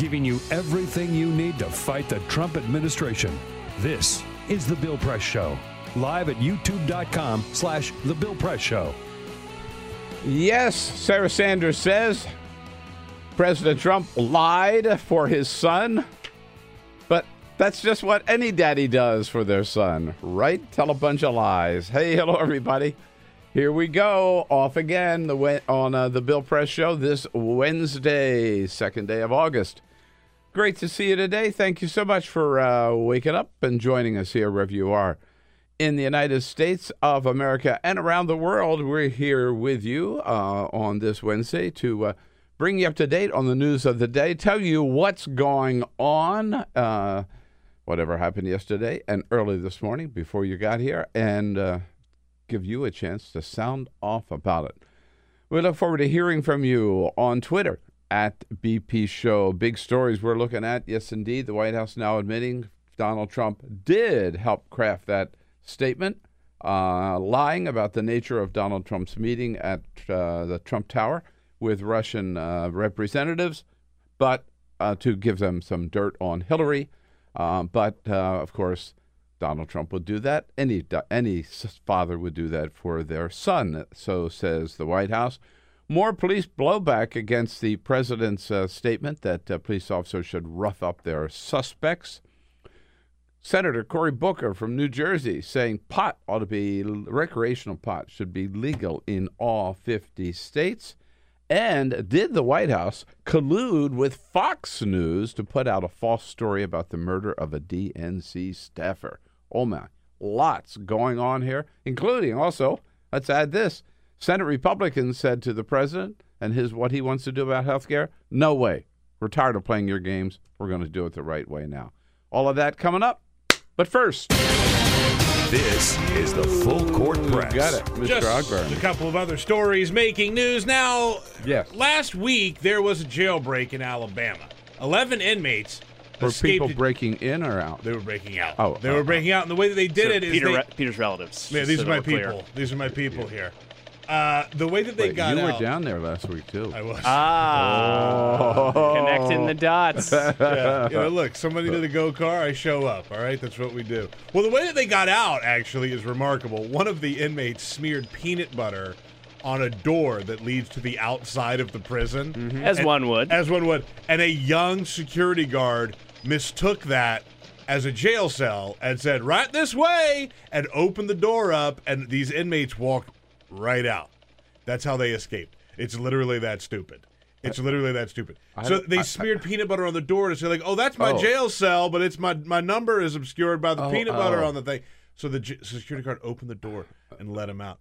Giving you everything you need to fight the Trump administration. This is The Bill Press Show, live at youtube.com slash The Bill Press Show. Yes, Sarah Sanders says President Trump lied for his son, but that's just what any daddy does for their son, right? Tell a bunch of lies. Hey, hello, everybody. Here we go, off again the, on uh, the Bill Press Show this Wednesday, second day of August. Great to see you today. Thank you so much for uh, waking up and joining us here wherever you are in the United States of America and around the world. We're here with you uh, on this Wednesday to uh, bring you up to date on the news of the day, tell you what's going on, uh, whatever happened yesterday and early this morning before you got here, and uh, give you a chance to sound off about it. We look forward to hearing from you on Twitter at BP Show. Big stories we're looking at. Yes, indeed. The White House now admitting Donald Trump did help craft that statement, uh, lying about the nature of Donald Trump's meeting at uh, the Trump Tower with Russian uh, representatives, but uh, to give them some dirt on Hillary. Um, but uh, of course, Donald Trump would do that. Any any father would do that for their son. So says the White House. More police blowback against the president's uh, statement that uh, police officers should rough up their suspects. Senator Cory Booker from New Jersey saying pot ought to be recreational pot should be legal in all 50 states. And did the White House collude with Fox News to put out a false story about the murder of a DNC staffer? Oh my, lots going on here, including also, let's add this Senate Republicans said to the president and his what he wants to do about health care, no way. We're tired of playing your games. We're going to do it the right way now. All of that coming up. But first, this is the full court press. got it, Mr. Just Ogburn. a couple of other stories making news. Now, Yes. last week there was a jailbreak in Alabama. Eleven inmates Were escaped. people breaking in or out? they were breaking out. Oh, they oh, were uh, breaking out, and the way that they did So it is Peter, they, Peter's relatives. yeah, these so are my we're clear. people. These are my people here. Uh, the way that they Wait, got you were down there last week too. I was. Ah, connecting the dots. yeah, you know, look, somebody did a go car, I show up. All right, that's what we do. Well, the way that they got out actually is remarkable. One of the inmates smeared peanut butter on a door that leads to the outside of the prison, As And- one would. as one would, and a young security guard mistook that as a jail cell and said, "Right this way," and opened the door up, and these inmates walked right out. That's how they escaped. It's literally that stupid. It's literally that stupid. So they I- smeared peanut butter on the door to say like, "Oh, that's my Oh. jail cell," but it's my my number is obscured by the Oh, peanut butter oh. on the thing. So the j- security guard opened the door and let him out.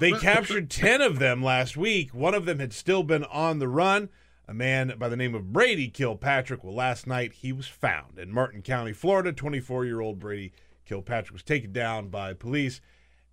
they captured 10 of them last week. One of them had still been on the run. A man by the name of Brady Kilpatrick. Well, last night he was found in Martin County, Florida. 24 year old Brady Kilpatrick was taken down by police,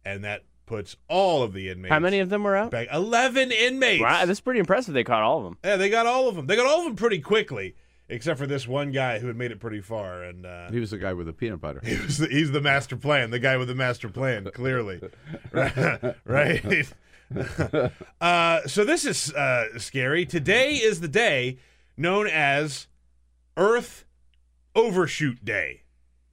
and that puts all of the inmates. How many of them were out? Back. 11 inmates. Wow, that's pretty impressive. They caught all of them. Yeah, they got all of them. They got all of them pretty quickly, except for this one guy who had made it pretty far. And uh, He was the guy with the peanut butter. he was the, he's the master plan, the guy with the master plan, clearly. right? right? uh, so this is uh, scary. Today is the day known as Earth Overshoot Day.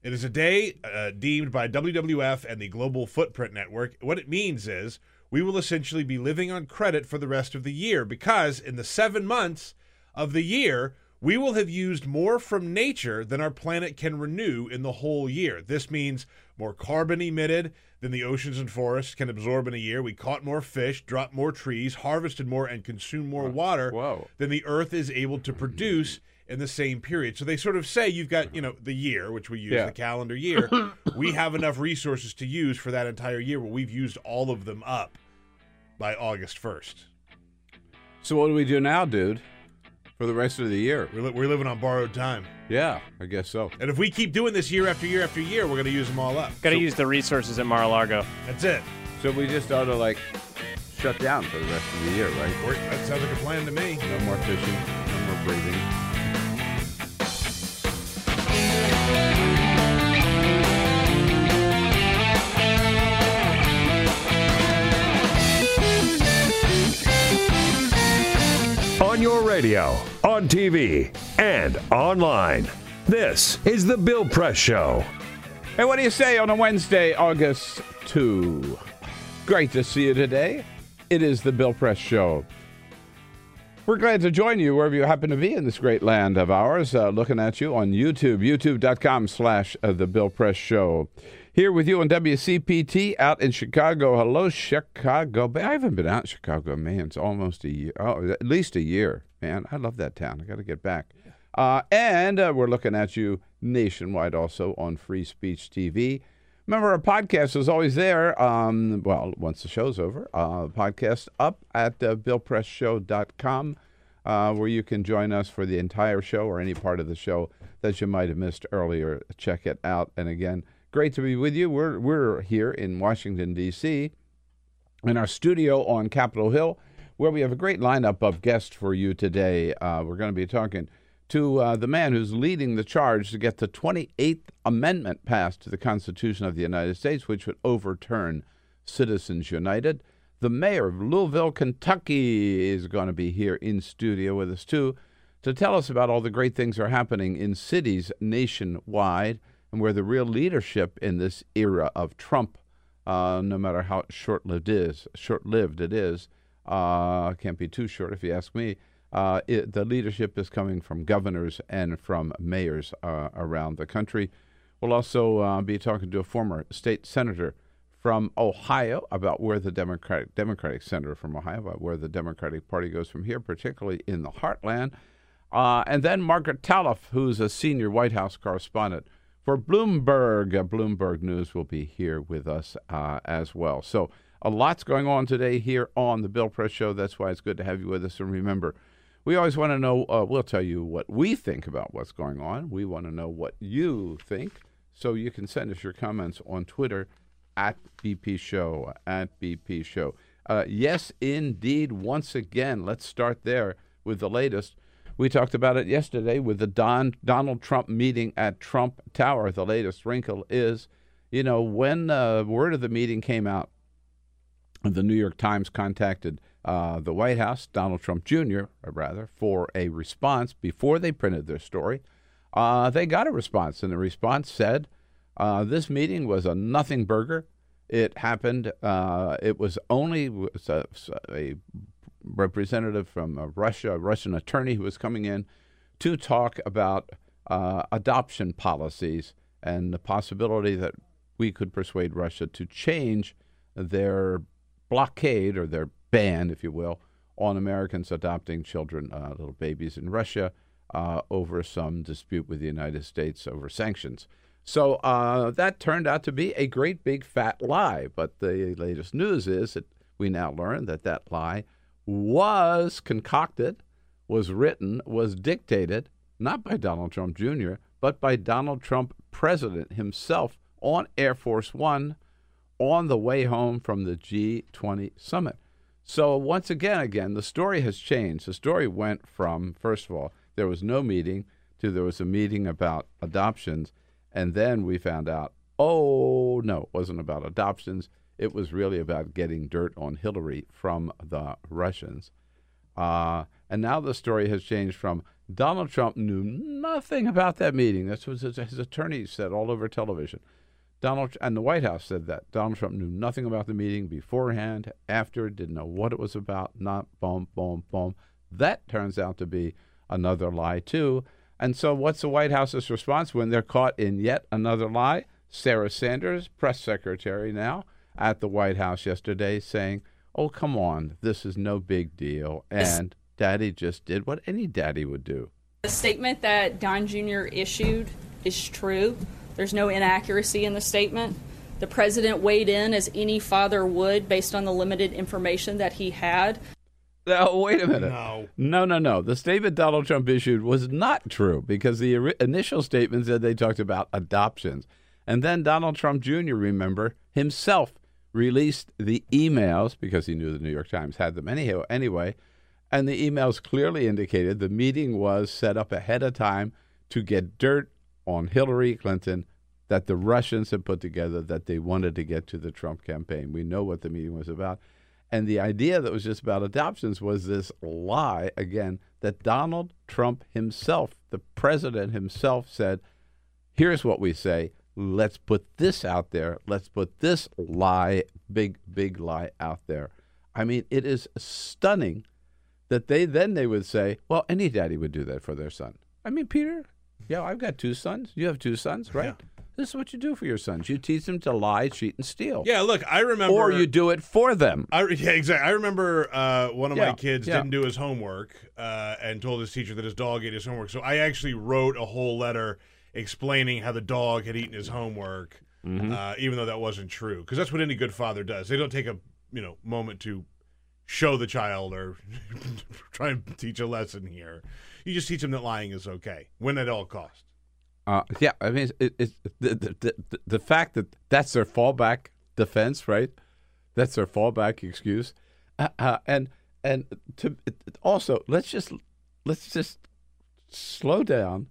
It is a day uh, deemed by WWF and the Global Footprint Network. What it means is we will essentially be living on credit for the rest of the year because in the seven months of the year, we will have used more from nature than our planet can renew in the whole year. This means more carbon emitted than the oceans and forests can absorb in a year. We caught more fish, dropped more trees, harvested more, and consumed more water Whoa. than the Earth is able to produce in the same period. So they sort of say you've got, you know, the year, which we use, Yeah. the calendar year. we have enough resources to use for that entire year, but we've used all of them up by August 1st. So what do we do now, dude? For the rest of the year? We're, li- we're living on borrowed time. Yeah, I guess so. And if we keep doing this year after year after year, we're going to use them all up. Got to use the resources at Mar-a-Lago. That's it. So we just ought to like shut down for the rest of the year, right? That sounds like a plan to me. No more fishing, no more breathing. Your radio, on TV, and online. This is The Bill Press Show. Hey, what do you say on a Wednesday, August 2? Great to see you today. It is the Bill Press Show. We're glad to join you wherever you happen to be in this great land of ours. Uh, looking at you on YouTube, youtube.com slash uh, The Bill Press Show. Here with you on WCPT out in Chicago. Hello, Chicago. I haven't been out in Chicago, man. It's almost a year. Oh, at least a year, man. I love that town. I got to get back. Uh, and uh, we're looking at you nationwide also on Free Speech TV. Remember, our podcast is always there. Um, well, once the show's over, uh, podcast up at uh, billpressshow.com, uh, where you can join us for the entire show or any part of the show that you might have missed earlier. Check it out. And again, great to be with you. We're, we're here in Washington, D.C., in our studio on Capitol Hill, where we have a great lineup of guests for you today. Uh, we're going to be talking to uh, the man who's leading the charge to get the 28th Amendment passed to the Constitution of the United States, which would overturn Citizens United. The mayor of Louisville, Kentucky, is going to be here in studio with us too to tell us about all the great things that are happening in cities nationwide and where the real leadership in this era of Trump, uh, no matter how short-lived is, short-lived it is, uh, can't be too short if you ask me. Uh, it, the leadership is coming from governors and from mayors uh, around the country. We'll also uh, be talking to a former state senator from Ohio about where the Democratic Democratic senator from Ohio about where the Democratic Party goes from here, particularly in the heartland. Uh, and then Margaret Talev, who's a senior White House correspondent for Bloomberg. Uh, Bloomberg News will be here with us uh, as well. So a lot's going on today here on the Bill Press Show. That's why it's good to have you with us. And remember, we always want to know. Uh, we'll tell you what we think about what's going on. We want to know what you think. So you can send us your comments on Twitter at BP Show at BP Show. Uh, yes, indeed. Once again, let's start there with the latest. We talked about it yesterday with the Don Donald Trump meeting at Trump Tower. The latest wrinkle is, you know, when uh, word of the meeting came out, the New York Times contacted uh, the White House, Donald Trump Jr., rather, for a response before they printed their story. Uh, they got a response, and the response said uh, this meeting was a nothing burger. It happened. Uh, it was only was a, a representative from uh, Russia, a Russian attorney who was coming in to talk about uh, adoption policies and the possibility that we could persuade Russia to change their blockade or their ban, if you will, on Americans adopting children, uh, little babies in Russia, uh, over some dispute with the United States over sanctions. So uh, that turned out to be a great big fat lie. But the latest news is that we now learn that that lie was concocted, was written, was dictated not by Donald Trump Jr., but by Donald Trump, president himself, on Air Force One on the way home from the G20 summit. So once again, again, the story has changed. The story went from, first of all, there was no meeting to there was a meeting about adoptions, and then we found out, oh no, it wasn't about adoptions. It was really about getting dirt on Hillary from the Russians. Uh, and now the story has changed from Donald Trump knew nothing about that meeting. That's what his, his attorney said all over television. Donald and the White House said that Donald Trump knew nothing about the meeting beforehand, after, didn't know what it was about. Not boom, boom, boom. That turns out to be another lie, too. And so, what's the White House's response when they're caught in yet another lie? Sarah Sanders, press secretary now at the White House yesterday, saying, Oh, come on, this is no big deal. And daddy just did what any daddy would do. The statement that Don Jr. issued is true. There's no inaccuracy in the statement. The president weighed in as any father would based on the limited information that he had. Now, wait a minute. No. No, no, no. The statement Donald Trump issued was not true because the ori- initial statement said they talked about adoptions. And then Donald Trump Jr., remember, himself released the emails because he knew the New York Times had them anyhow, anyway. And the emails clearly indicated the meeting was set up ahead of time to get dirt on Hillary Clinton that the Russians had put together that they wanted to get to the Trump campaign. We know what the meeting was about. And the idea that was just about adoptions was this lie, again, that Donald Trump himself, the president himself, said, here's what we say. Let's put this out there. Let's put this lie, big, big lie out there. I mean, it is stunning that they then they would say, well, any daddy would do that for their son. I mean, Peter, yeah, I've got two sons. You have two sons, right? This is what you do for your sons. You teach them to lie, cheat, and steal. Yeah, look, I remember. Or you do it for them. I, yeah, exactly. I remember uh, one of Yeah, my kids yeah. didn't do his homework uh, and told his teacher that his dog ate his homework. So I actually wrote a whole letter explaining how the dog had eaten his homework, Mm-hmm. uh, even though that wasn't true. Because that's what any good father does. They don't take a you know moment to show the child or try and teach a lesson here. You just teach them that lying is okay, when at all costs. Uh, yeah, I mean, it, it, the, the, the, the fact that that's their fallback defense, right? That's their fallback excuse, uh, uh, and and to also let's just let's just slow down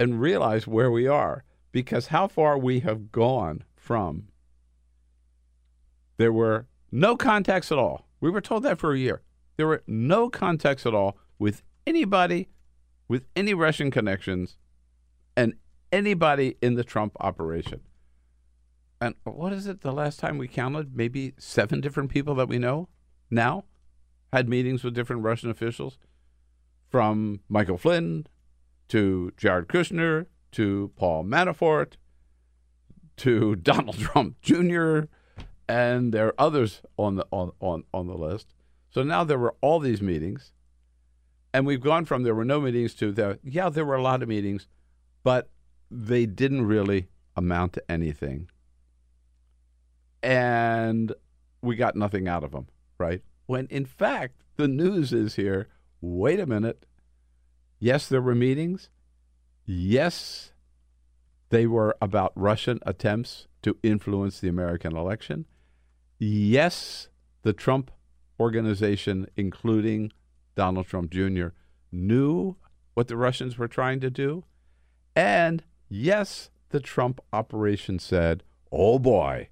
and realize where we are because how far we have gone from there were no contacts at all. We were told that for a year. There were no contacts at all with anybody with any Russian connections and anybody in the Trump operation. And what is it? The last time we counted, maybe seven different people that we know now had meetings with different Russian officials, from Michael Flynn to Jared Kushner to Paul Manafort to Donald Trump Jr. and there are others on the on, on, on the list. So now there were all these meetings, and we've gone from there were no meetings to there. Yeah, there were a lot of meetings, but they didn't really amount to anything, and we got nothing out of them. Right? When in fact the news is here. Wait a minute. Yes, there were meetings. Yes, they were about Russian attempts to influence the American election. Yes, the Trump organization, including Donald Trump Jr., knew what the Russians were trying to do. And yes, the Trump operation said, oh boy,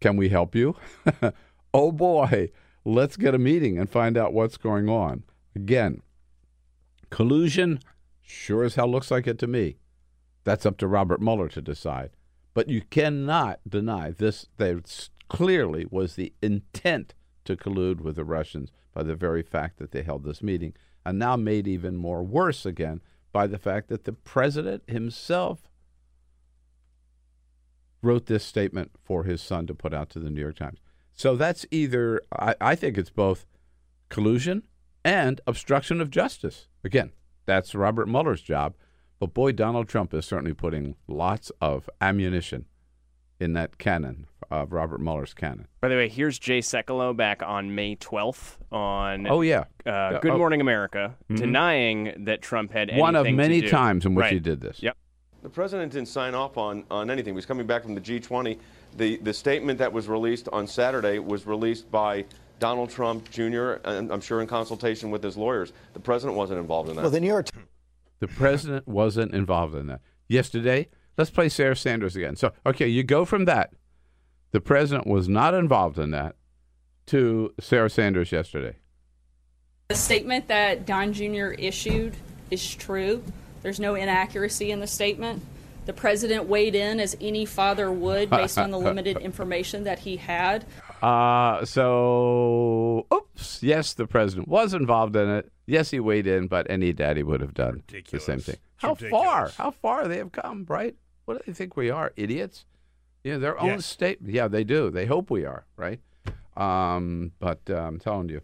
can we help you? oh boy, let's get a meeting and find out what's going on. Again, collusion sure as hell looks like it to me. That's up to Robert Mueller to decide. But you cannot deny this. There clearly was the intent to collude with the Russians by the very fact that they held this meeting, and now made even more worse again by the fact that the president himself wrote this statement for his son to put out to the New York Times. So that's either, I, I think it's both collusion and obstruction of justice. Again, that's Robert Mueller's job. But boy, Donald Trump is certainly putting lots of ammunition in that cannon of Robert Mueller's cannon. By the way, here's Jay Sekulow back on May 12th on Oh, yeah. uh, Yeah, Good oh. Morning America, denying that Trump had One of anything to many do- times in which Right. he did this. Yep. The president didn't sign off on, on anything. He was coming back from the G20. The, the statement that was released on Saturday was released by Donald Trump Jr., I'm sure in consultation with his lawyers. The president wasn't involved in that. Well, the New York The president wasn't involved in that. Yesterday, let's play Sarah Sanders again. So, okay, you go from that, the president was not involved in that, to Sarah Sanders yesterday. The statement that Don Jr. issued is true. There's no inaccuracy in the statement. The president weighed in as any father would based on the limited information that he had. Uh, so, oops. Yes, the president was involved in it. Yes, he weighed in, but any daddy would have done Ridiculous. the same thing. How far? How far they have come, right? What do they think we are? Idiots? Yeah, their own Yes. state. Yeah, they do. They hope we are, right? Um, but uh, I'm telling you,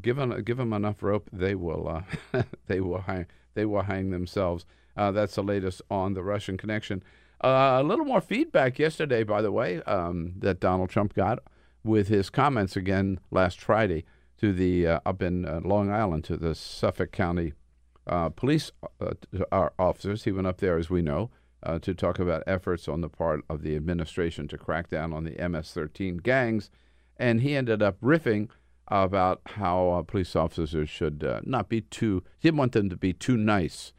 give them give them enough rope, they will uh, they will hang they will hang themselves. Uh, that's the latest on the Russian connection. Uh, a little more feedback yesterday, by the way, um, that Donald Trump got with his comments again last Friday to the uh, up in uh, Long Island to the Suffolk County uh, police uh, our officers. He went up there, as we know, uh, to talk about efforts on the part of the administration to crack down on the MS-13 gangs, and he ended up riffing about how uh, police officers should uh, not be too. He didn't want them to be too nice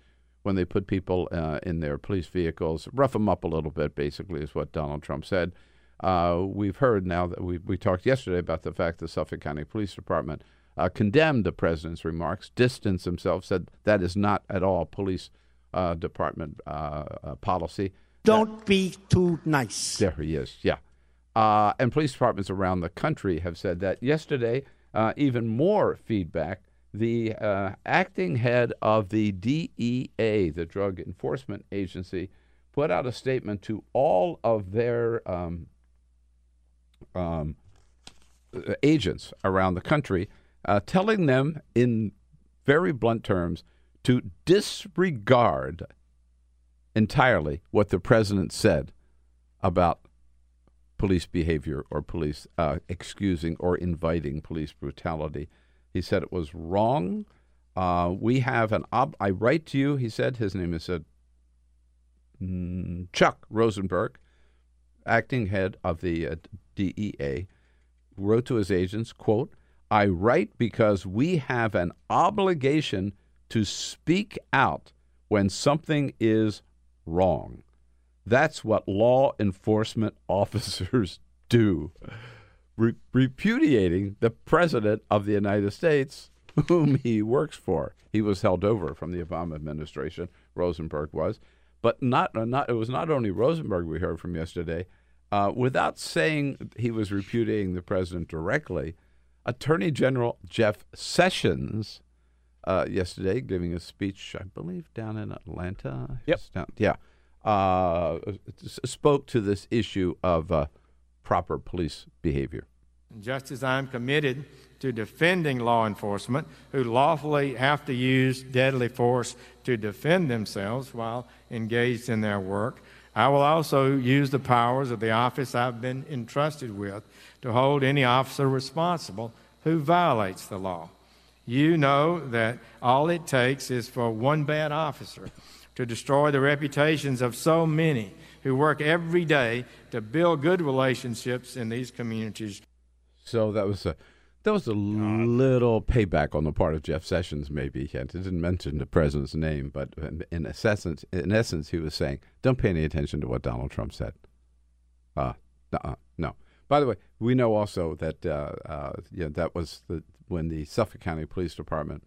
when they put people uh, in their police vehicles, rough them up a little bit. Basically, is what Donald Trump said. Uh, we've heard now that we we talked yesterday about the fact the Suffolk County Police Department uh, condemned the president's remarks, distanced himself, said that is not at all police uh, department uh, uh, policy. Don't be too nice. There he is. Yeah. Uh, and police departments around the country have said that. Yesterday, uh, even more feedback. The uh, acting head of the DEA, the Drug Enforcement Agency, put out a statement to all of their um, um, agents around the country, uh, telling them in very blunt terms to disregard entirely what the president said about police behavior or police uh, excusing or inviting police brutality. He said it was wrong. Uh, we have an ob. I write to you. He said his name is uh, Chuck Rosenberg, acting head of the uh, DEA, wrote to his agents, "quote I write because we have an obligation to speak out when something is wrong." That's what law enforcement officers do. Re- repudiating the president of the United States, whom he works for. He was held over from the Obama administration. Rosenberg was, but not uh, not. It was not only Rosenberg we heard from yesterday. Uh, without saying he was repudiating the president directly, Attorney General Jeff Sessions uh, yesterday giving a speech, I believe, down in Atlanta. Yep. Down- yeah. Uh, spoke to this issue of uh, proper police behavior. Just as I'm committed to defending law enforcement who lawfully have to use deadly force to defend themselves while engaged in their work, I will also use the powers of the office I've been entrusted with to hold any officer responsible who violates the law. You know that all it takes is for one bad officer to destroy the reputations of so many who work every day to build good relationships in these communities. So that was a that was a little payback on the part of Jeff Sessions, maybe. It didn't mention the president's name, but in, essence, in essence, he was saying, "Don't pay any attention to what Donald Trump said." Uh, uh no. By the way, we know also that uh, uh, yeah, that was the when the Suffolk County Police Department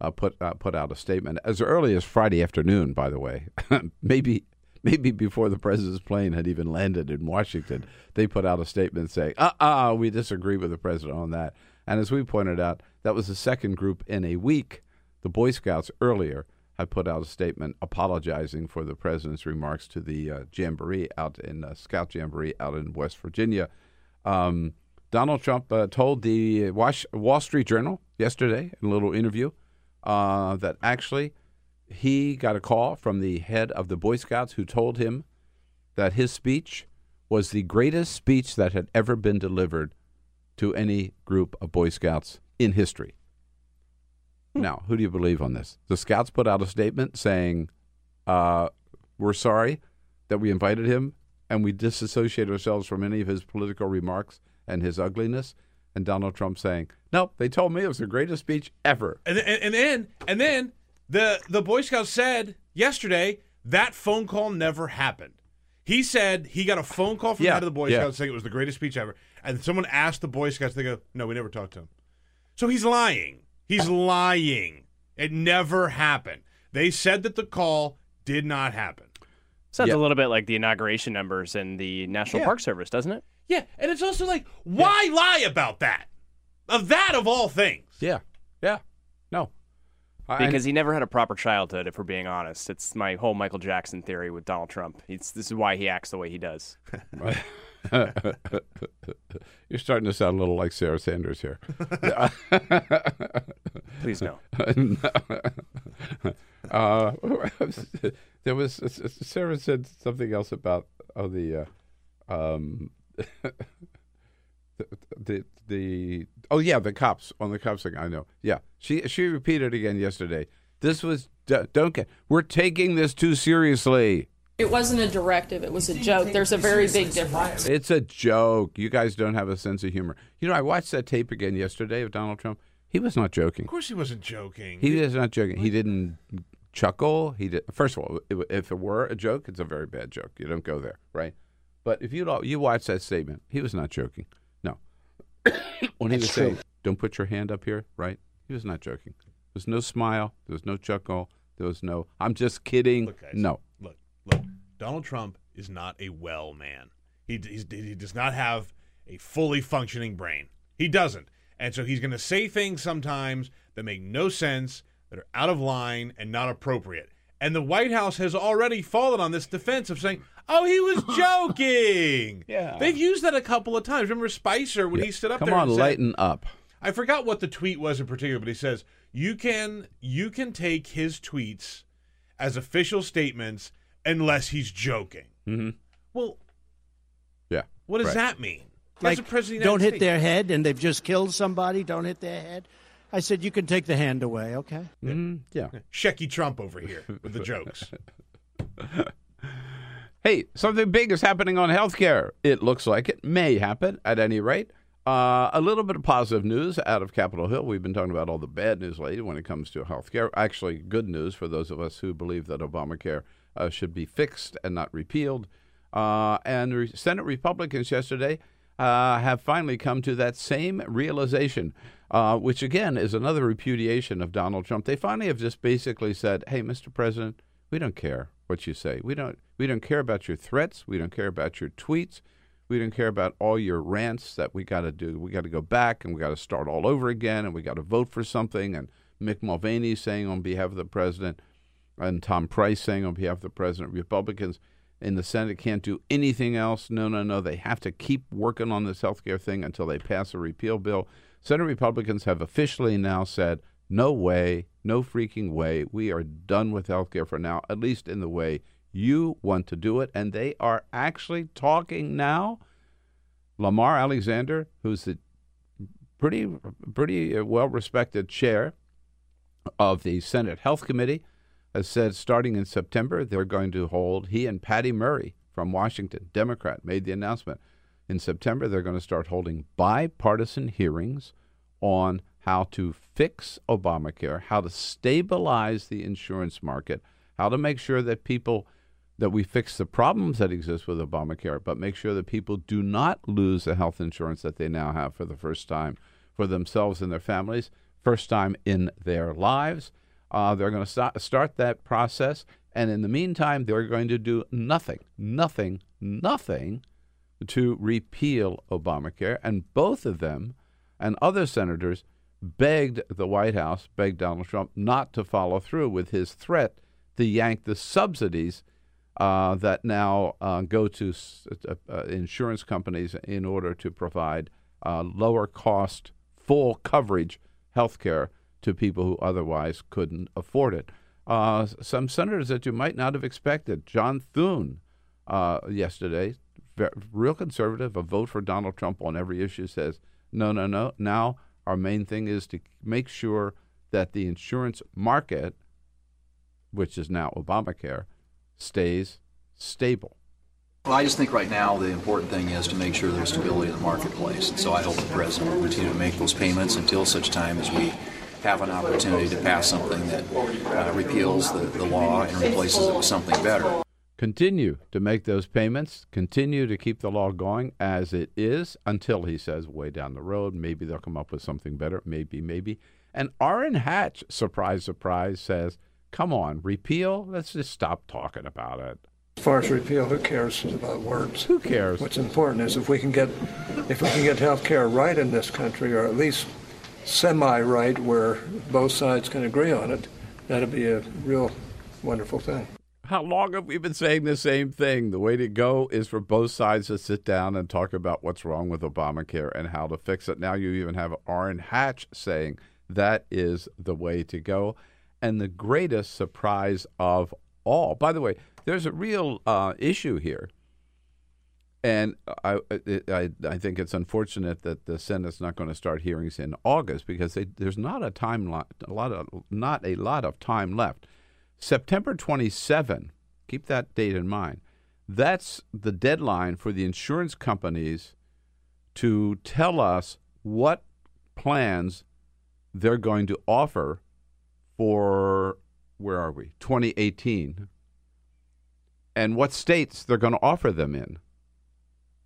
uh, put uh, put out a statement as early as Friday afternoon. By the way, maybe maybe before the president's plane had even landed in Washington, they put out a statement saying, "Uh, uh we disagree with the president on that." And as we pointed out, that was the second group in a week. The Boy Scouts earlier had put out a statement apologizing for the president's remarks to the uh, jamboree out in uh, Scout Jamboree out in West Virginia. Um, Donald Trump uh, told the Wall Street Journal yesterday in a little interview uh, that actually he got a call from the head of the Boy Scouts who told him that his speech was the greatest speech that had ever been delivered to any group of Boy Scouts in history. Now, who do you believe on this? The Scouts put out a statement saying, uh, We're sorry that we invited him and we disassociate ourselves from any of his political remarks and his ugliness. And Donald Trump saying, Nope, they told me it was the greatest speech ever. And, and, and then and then the the Boy Scouts said yesterday that phone call never happened. He said he got a phone call from Yeah, the head of the Boy yeah. Scouts saying it was the greatest speech ever. And someone asked the Boy Scouts, they go, No, we never talked to him. So he's lying. He's lying. It never happened. They said that the call did not happen. Sounds Yeah. a little bit like the inauguration numbers in the National Yeah. Park Service, doesn't it? Yeah, and it's also like, why lie about that? Of that of all things. Yeah, yeah, no, I- Because he never had a proper childhood, if we're being honest. It's my whole Michael Jackson theory with Donald Trump. It's, this is why he acts the way he does. you're starting to sound a little like Sarah Sanders here. Please no. uh, there was Sarah said something else about oh the uh, um, the, the the oh yeah the cops on the cops thing I know yeah she she repeated again yesterday. This was don't get we're taking this too seriously. It wasn't a directive, it was a joke. There's a very big difference. It's a joke. You guys don't have a sense of humor. You know, I watched that tape again yesterday of Donald Trump. He was not joking. Of course, he wasn't joking. He is not joking. He didn't chuckle. He did. First of all, if if it were a joke, it's a very bad joke. You don't go there, right? But if you you watch that statement, he was not joking. When he was saying, "Don't put your hand up here," right? He was not joking. There was no smile. There was no chuckle. There was no. I'm just kidding. Look, guys. no. Look, look. Donald Trump is not a well man. He, he's, he does not have a fully functioning brain. He doesn't. And so he's going to say things sometimes that make no sense, that are out of line and not appropriate. And the White House has already fallen on this defense of saying, "Oh, he was joking." Yeah. they've used that a couple of times. Remember Spicer when he stood up Come there on, and said, lighten up. I forgot what the tweet was in particular, but he says you can you can take his tweets as official statements unless he's joking. Mm-hmm. Well, Yeah. what does right. that mean? Like, As president of the don't United hit States. their head, and they've just killed somebody. Don't hit their head. I said, you can take the hand away, okay? Mhm, yeah. Shecky Trump over here with the jokes. Hey, something big is happening on healthcare. It looks like it may happen at any rate. Uh, a little bit of positive news out of Capitol Hill. We've been talking about all the bad news lately when it comes to healthcare. Actually, good news for those of us who believe that Obamacare uh, should be fixed and not repealed. Uh, and re- Senate Republicans yesterday uh, have finally come to that same realization, uh, which again is another repudiation of Donald Trump. They finally have just basically said, "Hey, Mr. President, we don't care what you say. We don't. We don't care about your threats. We don't care about your tweets. We don't care about all your rants that we got to do. We got to go back and we got to start all over again, and we got to vote for something." And Mick Mulvaney saying on behalf of the president, and Tom Price saying on behalf of the president, Republicans in the Senate can't do anything else. No, no, no. They have to keep working on this health care thing until they pass a repeal bill. Senate Republicans have officially now said, no way, no freaking way. We are done with healthcare for now, at least in the way you want to do it. And they are actually talking now. Lamar Alexander, who's the pretty, pretty uh, well respected chair of the Senate Health Committee, has said starting in September they're going to hold, he and Patty Murray from Washington, Democrat, made the announcement. In September, they're going to start holding bipartisan hearings on how to fix Obamacare, how to stabilize the insurance market, how to make sure that people that we fix the problems that exist with Obamacare, but make sure that people do not lose the health insurance that they now have for the first time for themselves and their families, first time in their lives. Uh, they're going to start, start that process. And in the meantime, they're going to do nothing, nothing, nothing to repeal Obamacare. And both of them and other senators begged the White House, begged Donald Trump not to follow through with his threat to yank the subsidies uh, that now uh, go to s- uh, uh, insurance companies in order to provide uh, lower cost, full coverage health care to people who otherwise couldn't afford it. Uh, some senators that you might not have expected, John Thune, uh, yesterday, real conservative, a vote for Donald Trump on every issue, says, no, no, no. Now our main thing is to make sure that the insurance market, which is now Obamacare, stays stable. Well, I just think right now the important thing is to make sure there's stability in the marketplace. And so I hope the president will continue to make those payments until such time as we have an opportunity to pass something that uh, repeals the, the law and replaces it with something better. Continue to make those payments, continue to keep the law going as it is until he says way down the road, maybe they'll come up with something better, maybe, maybe. And Orrin Hatch, surprise, surprise, says, come on, repeal, let's just stop talking about it. As far as repeal, who cares about words? Who cares? What's important is if we can get if we can get health care right in this country, or at least semi-right, where both sides can agree on it, that'd be a real wonderful thing. How long have we been saying the same thing? The way to go is for both sides to sit down and talk about what's wrong with Obamacare and how to fix it. Now you even have Orrin Hatch saying that is the way to go. And the greatest surprise of all, by the way, there's a real uh, issue here. And I, I, I think it's unfortunate that the Senate's not going to start hearings in August because they, there's not a time a lot of not a lot of time left. September 27, keep that date in mind. That's the deadline for the insurance companies to tell us what plans they're going to offer for where are we? 2018 and what states they're going to offer them in.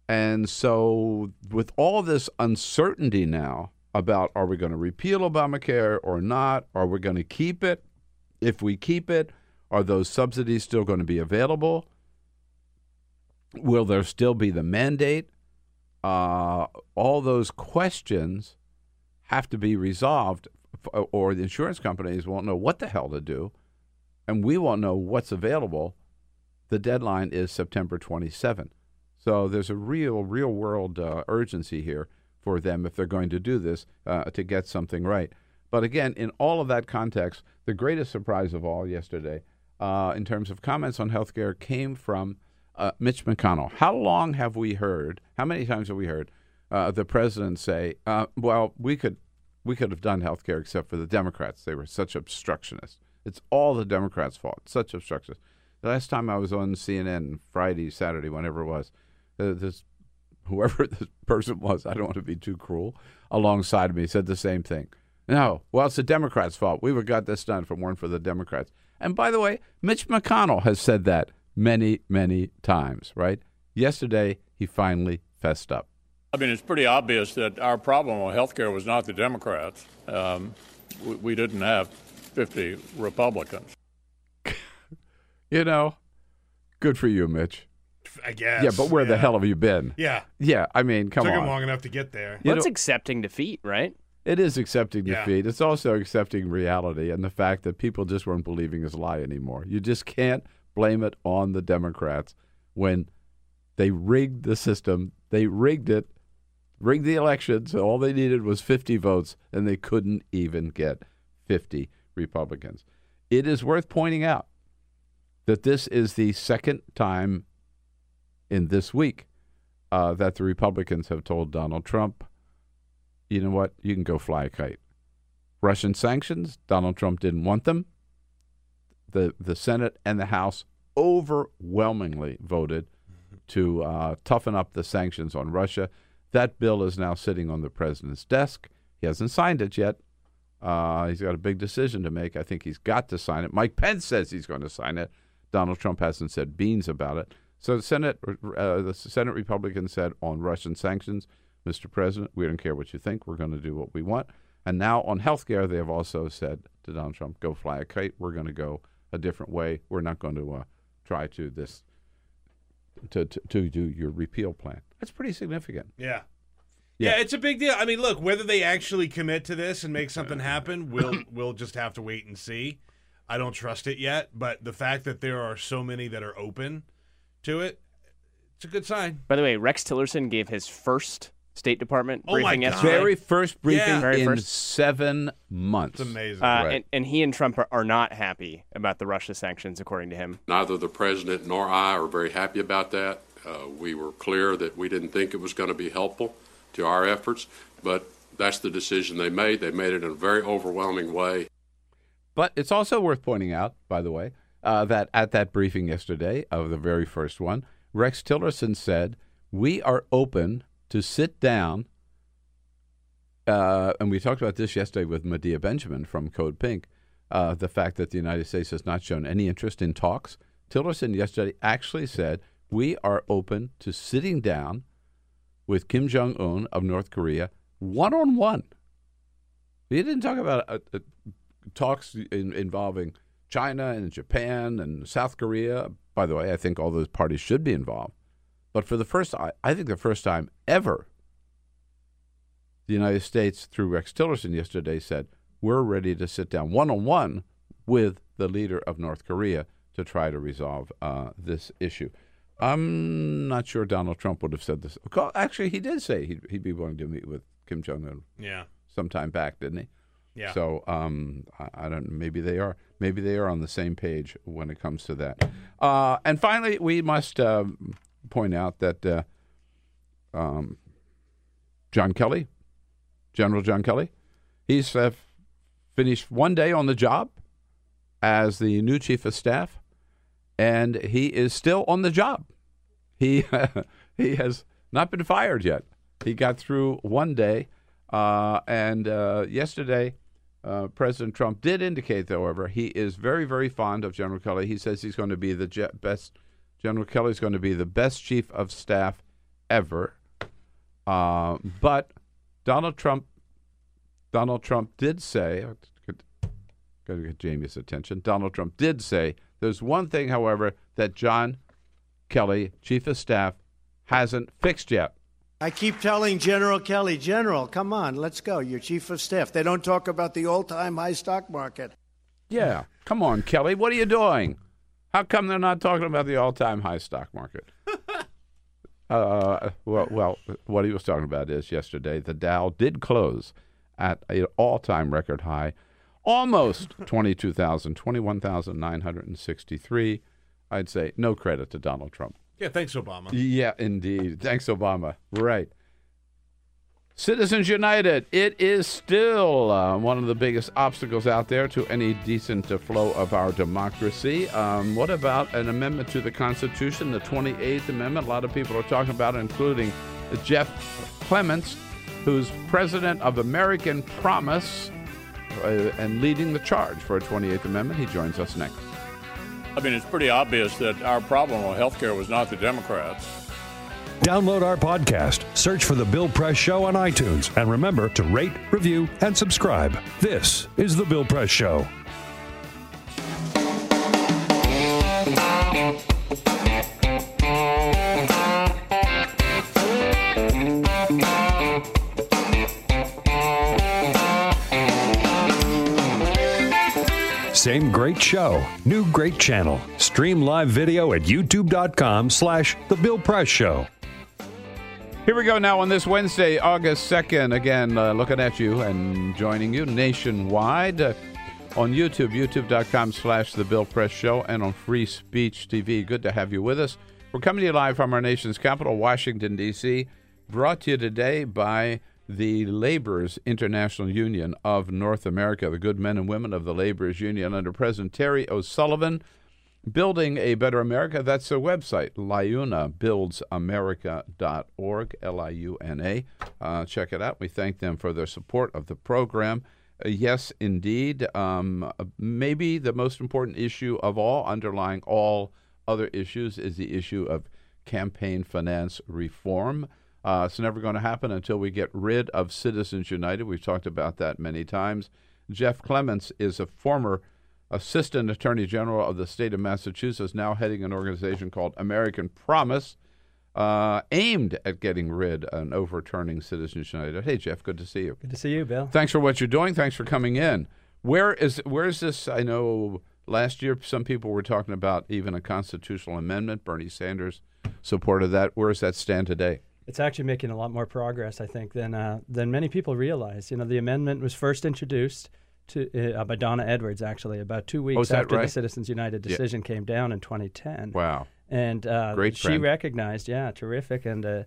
And so, with all this uncertainty now about are we going to repeal Obamacare or not? Are we going to keep it? If we keep it, are those subsidies still going to be available? Will there still be the mandate? Uh, all those questions have to be resolved, or the insurance companies won't know what the hell to do, and we won't know what's available. The deadline is September 27. So there's a real, real world uh, urgency here for them if they're going to do this uh, to get something right. But again, in all of that context, the greatest surprise of all yesterday, uh, in terms of comments on healthcare, came from uh, Mitch McConnell. How long have we heard? How many times have we heard uh, the president say, uh, "Well, we could, we could have done healthcare except for the Democrats. They were such obstructionists. It's all the Democrats' fault. Such obstructionists." The last time I was on CNN, Friday, Saturday, whenever it was, uh, this whoever this person was, I don't want to be too cruel, alongside me said the same thing. No, well, it's the Democrats' fault. We would have got this done if it weren't for the Democrats. And by the way, Mitch McConnell has said that many, many times, right? Yesterday, he finally fessed up. I mean, it's pretty obvious that our problem with health care was not the Democrats. Um, we, we didn't have 50 Republicans. you know, good for you, Mitch. I guess. Yeah, but where yeah. the hell have you been? Yeah. Yeah, I mean, come Took on. Took him long enough to get there. Well, it's accepting defeat, right? It is accepting Yeah. defeat. It's also accepting reality and the fact that people just weren't believing his lie anymore. You just can't blame it on the Democrats when they rigged the system. They rigged it, rigged the elections. All they needed was 50 votes, and they couldn't even get 50 Republicans. It is worth pointing out that this is the second time in this week uh, that the Republicans have told Donald Trump, you know what, you can go fly a kite. Russian sanctions, Donald Trump didn't want them. The, the Senate and the House overwhelmingly voted to uh, toughen up the sanctions on Russia. That bill is now sitting on the president's desk. He hasn't signed it yet. Uh, he's got a big decision to make. I think he's got to sign it. Mike Pence says he's going to sign it. Donald Trump hasn't said beans about it. So the Senate, uh, the Senate Republicans said on Russian sanctions, Mr. President, we don't care what you think. We're going to do what we want. And now on health care, they have also said to Donald Trump, go fly a kite. We're going to go a different way. We're not going to uh, try to this to, to to do your repeal plan. That's pretty significant. Yeah. Yeah. yeah. it's a big deal. I mean, look, whether they actually commit to this and make something happen, we'll we'll just have to wait and see. I don't trust it yet, but the fact that there are so many that are open to it, it's a good sign. By the way, Rex Tillerson gave his first State Department Oh my briefing God. yesterday. Very first briefing Yeah. Very in first. seven months. It's amazing. Uh, Right. and, and he and Trump are, are not happy about the Russia sanctions, according to him. Neither the president nor I are very happy about that. Uh, we were clear that we didn't think it was going to be helpful to our efforts, but that's the decision they made. They made it in a very overwhelming way. But it's also worth pointing out, by the way, uh, that at that briefing yesterday of the very first one, Rex Tillerson said, We are open to sit down. Uh, and we talked about this yesterday with Medea Benjamin from Code Pink. Uh, the fact that the United States has not shown any interest in talks. Tillerson yesterday actually said, We are open to sitting down with Kim Jong un of North Korea one on one. He didn't talk about uh, uh, talks in, involving China and Japan and South Korea. By the way, I think all those parties should be involved. But for the first, I, I think the first time ever, the United States, through Rex Tillerson yesterday, said we're ready to sit down one on one with the leader of North Korea to try to resolve uh, this issue. I'm not sure Donald Trump would have said this. Actually, he did say he'd, he'd be willing to meet with Kim Jong Un. Yeah. Sometime back, didn't he? Yeah. So um, I, I don't. Maybe they are. Maybe they are on the same page when it comes to that. Uh, and finally, we must uh, point out that uh, um, John Kelly, General John Kelly, he's uh, finished one day on the job as the new chief of staff, and he is still on the job. He he has not been fired yet. He got through one day, uh, and uh, yesterday. Uh, President Trump did indicate, however, he is very, very fond of General Kelly. He says he's going to be the je- best. General Kelly is going to be the best chief of staff ever. Uh, but Donald Trump, Donald Trump did say, got to get Jamie's attention. Donald Trump did say there's one thing, however, that John Kelly, chief of staff, hasn't fixed yet. I keep telling General Kelly, General, come on, let's go. You're chief of staff. They don't talk about the all time high stock market. Yeah. Come on, Kelly. What are you doing? How come they're not talking about the all time high stock market? uh, well, well, what he was talking about is yesterday the Dow did close at an all time record high, almost 22,000, 21,963. I'd say no credit to Donald Trump. Yeah, thanks, Obama. Yeah, indeed. Thanks, Obama. Right. Citizens United, it is still uh, one of the biggest obstacles out there to any decent uh, flow of our democracy. Um, what about an amendment to the Constitution, the 28th Amendment? A lot of people are talking about it, including Jeff Clements, who's president of American Promise uh, and leading the charge for a 28th Amendment. He joins us next. I mean, it's pretty obvious that our problem with health care was not the Democrats. Download our podcast, search for The Bill Press Show on iTunes, and remember to rate, review, and subscribe. This is The Bill Press Show. Same great show, new great channel. Stream live video at youtube.com slash The Bill Press Show. Here we go now on this Wednesday, August 2nd. Again, uh, looking at you and joining you nationwide uh, on YouTube, youtube.com slash The Bill Press Show, and on Free Speech TV. Good to have you with us. We're coming to you live from our nation's capital, Washington, D.C., brought to you today by the Laborers International Union of North America, the good men and women of the Laborers Union under President Terry O'Sullivan. Building a Better America, that's their website, liunabuildsamerica.org, L I U N A. Uh, check it out. We thank them for their support of the program. Uh, yes, indeed. Um, maybe the most important issue of all, underlying all other issues, is the issue of campaign finance reform. Uh, it's never going to happen until we get rid of Citizens United. We've talked about that many times. Jeff Clements is a former Assistant Attorney General of the state of Massachusetts, now heading an organization called American Promise, uh, aimed at getting rid and overturning Citizens United. Hey, Jeff, good to see you. Good to see you, Bill. Thanks for what you're doing. Thanks for coming in. Where is where is this? I know last year some people were talking about even a constitutional amendment. Bernie Sanders supported that. Where does that stand today? It's actually making a lot more progress, I think, than uh, than many people realize. You know, the amendment was first introduced to uh, by Donna Edwards, actually, about two weeks oh, after right? the Citizens United decision yeah. came down in 2010. Wow! And uh, Great she trend. recognized, yeah, terrific, and uh,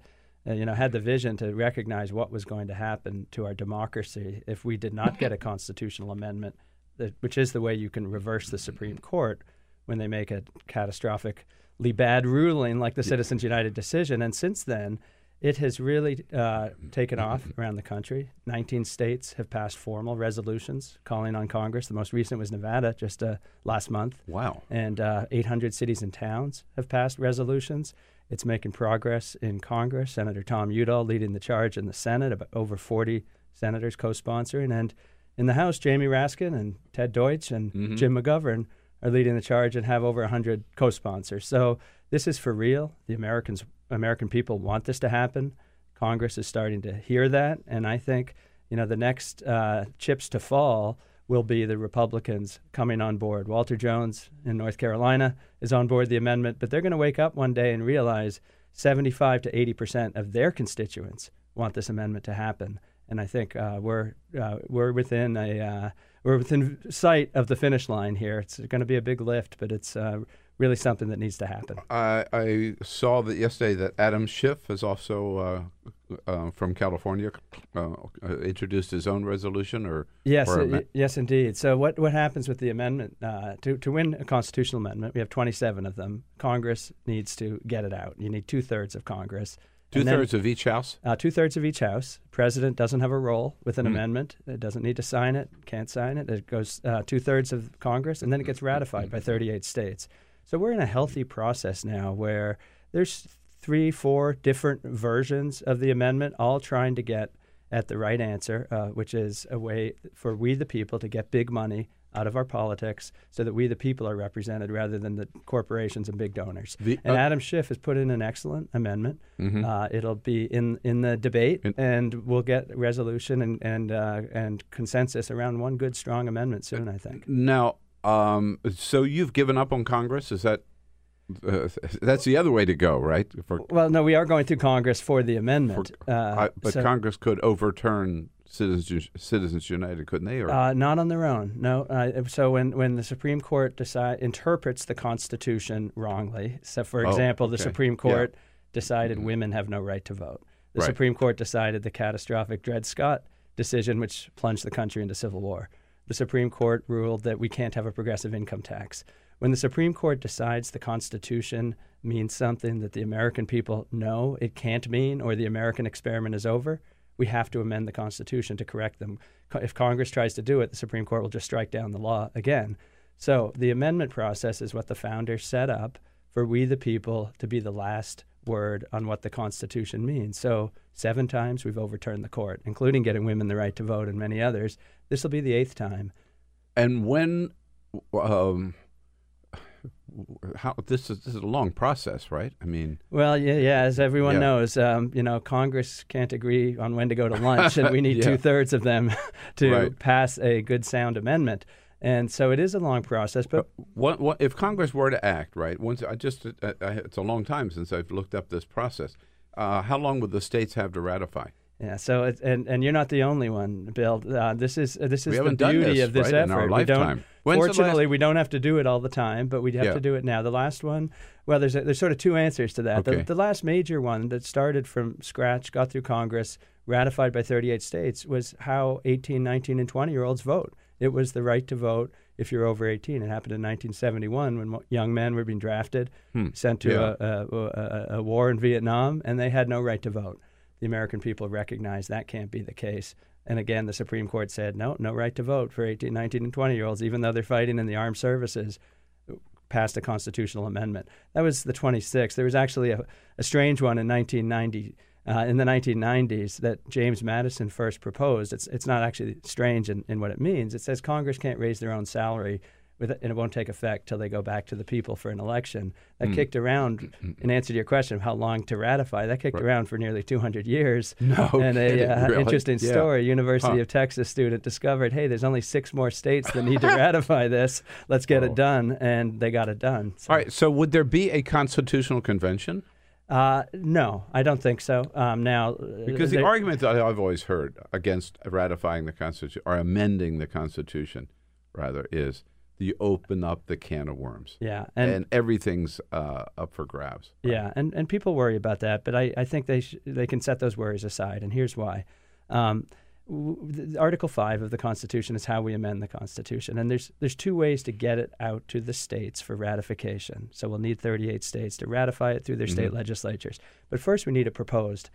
you know had the vision to recognize what was going to happen to our democracy if we did not get a constitutional amendment, that, which is the way you can reverse the Supreme Court when they make a catastrophically bad ruling like the Citizens United decision. And since then, it has really uh, taken off around the country. 19 states have passed formal resolutions calling on Congress. The most recent was Nevada just uh, last month. Wow. And uh, 800 cities and towns have passed resolutions. It's making progress in Congress. Senator Tom Udall leading the charge in the Senate, about over 40 senators co sponsoring. And in the House, Jamie Raskin and Ted Deutch and Mhm. Jim McGovern are leading the charge and have over 100 co-sponsors. So this is for real. The Americans, American people want this to happen. Congress is starting to hear that, and I think you know the next uh, chips to fall will be the Republicans coming on board. Walter Jones in North Carolina is on board the amendment, but they're going to wake up one day and realize 75 to 80 percent of their constituents want this amendment to happen. And I think uh, we're uh, we're within a uh, we're within sight of the finish line here. It's going to be a big lift, but it's uh, really something that needs to happen. I, I saw that yesterday that Adam Schiff is also uh, uh, from California uh, introduced his own resolution, or yes, or uh, yes, indeed. So what what happens with the amendment uh, to to win a constitutional amendment? We have 27 of them. Congress needs to get it out. You need two thirds of Congress. Two thirds of each house? Uh, two thirds of each house. President doesn't have a role with an Mm. amendment. It doesn't need to sign it, can't sign it. It goes uh, two thirds of Congress, and then it gets ratified by 38 states. So we're in a healthy process now where there's three, four different versions of the amendment, all trying to get at the right answer, uh, which is a way for we, the people, to get big money out of our politics so that we, the people, are represented rather than the corporations and big donors. The- and uh, Adam Schiff has put in an excellent amendment. Mhm. Uh, it'll be in, in the debate, and we'll get resolution and and uh, and consensus around one good, strong amendment soon. I think. Now, um, so you've given up on Congress? Is that uh, that's the other way to go, right? For, Well, no, we are going through Congress for the amendment. uh, I- but so- Congress could overturn Citizens Citizens United, couldn't they? Or Uh, not on their own. No. Uh, so when, when the Supreme Court decide, interprets the Constitution wrongly, so for Oh, example, the okay. Supreme Yeah. Court decided women have no right to vote. The Right. Supreme Court decided the catastrophic Dred Scott decision, which plunged the country into civil war. The Supreme Court ruled that we can't have a progressive income tax. When the Supreme Court decides the Constitution means something that the American people know it can't mean, or the American experiment is over, we have to amend the Constitution to correct them. If Congress tries to do it, the Supreme Court will just strike down the law again. So the amendment process is what the founders set up for we, the people, to be the last word on what the Constitution means. So seven times we've overturned the court, including getting women the right to vote and many others. This will be the eighth time. and when um, how this is this is a long process, right? I mean, Well, yeah, yeah. As everyone Yeah. knows, um, you know, Congress can't agree on when to go to lunch, and we need Yeah. two thirds of them to Right. pass a good, sound amendment. And so it is a long process. But what, what if Congress were to act right? Once I just I, I, it's a long time since I've looked up this process. Uh, how long would the states have to ratify? Yeah, so it, and and you're not the only one, Bill. Uh, this is uh, this is the beauty this, of this right, in effort. we don't. lifetime. When's fortunately, we don't have to do it all the time, but we have Yeah. to do it now. The last one, well, there's a, there's sort of two answers to that. Okay. The, the last major one that started from scratch, got through Congress, ratified by 38 states, was how 18, 19, and 20 year olds vote. It was the right to vote if you're over 18. It happened in 1971 when young men were being drafted, Hmm. sent to Yeah. a, a, a, a war in Vietnam, and they had no right to vote. The American people recognized that can't be the case. And again, the Supreme Court said, no, no right to vote for 18, 19, and 20 year olds, even though they're fighting in the armed services, passed a constitutional amendment. That was the 26th. There was actually a, a strange one in 1990. Uh, in the 1990s, that James Madison first proposed. It's it's not actually strange in, in what it means. It says Congress can't raise their own salary, with, and it won't take effect till they go back to the people for an election. That Hmm. kicked around, in answer to your question of how long to ratify, that kicked Right. around for nearly 200 years. No and a uh, really? interesting Yeah. story. University Huh. of Texas student discovered, hey, there's only six more states that need to ratify this. Let's get Oh. it done, and they got it done. So, All right. So would there be a constitutional convention? uh, no, I don't think so. Um, now, uh, Because the argument that I've always heard against ratifying the Constitution or amending the Constitution, rather, is you open up the can of worms. Yeah, and, and- everything's uh, up for grabs. Yeah, and, and people worry about that, but I, I think they sh- they can set those worries aside, and here's why. Um, w- Article five of the Constitution is how we amend the Constitution, and there's there's two ways to get it out to the states for ratification. So we'll need 38 states to ratify it through their state Mhm. legislatures. But first, we need it proposed.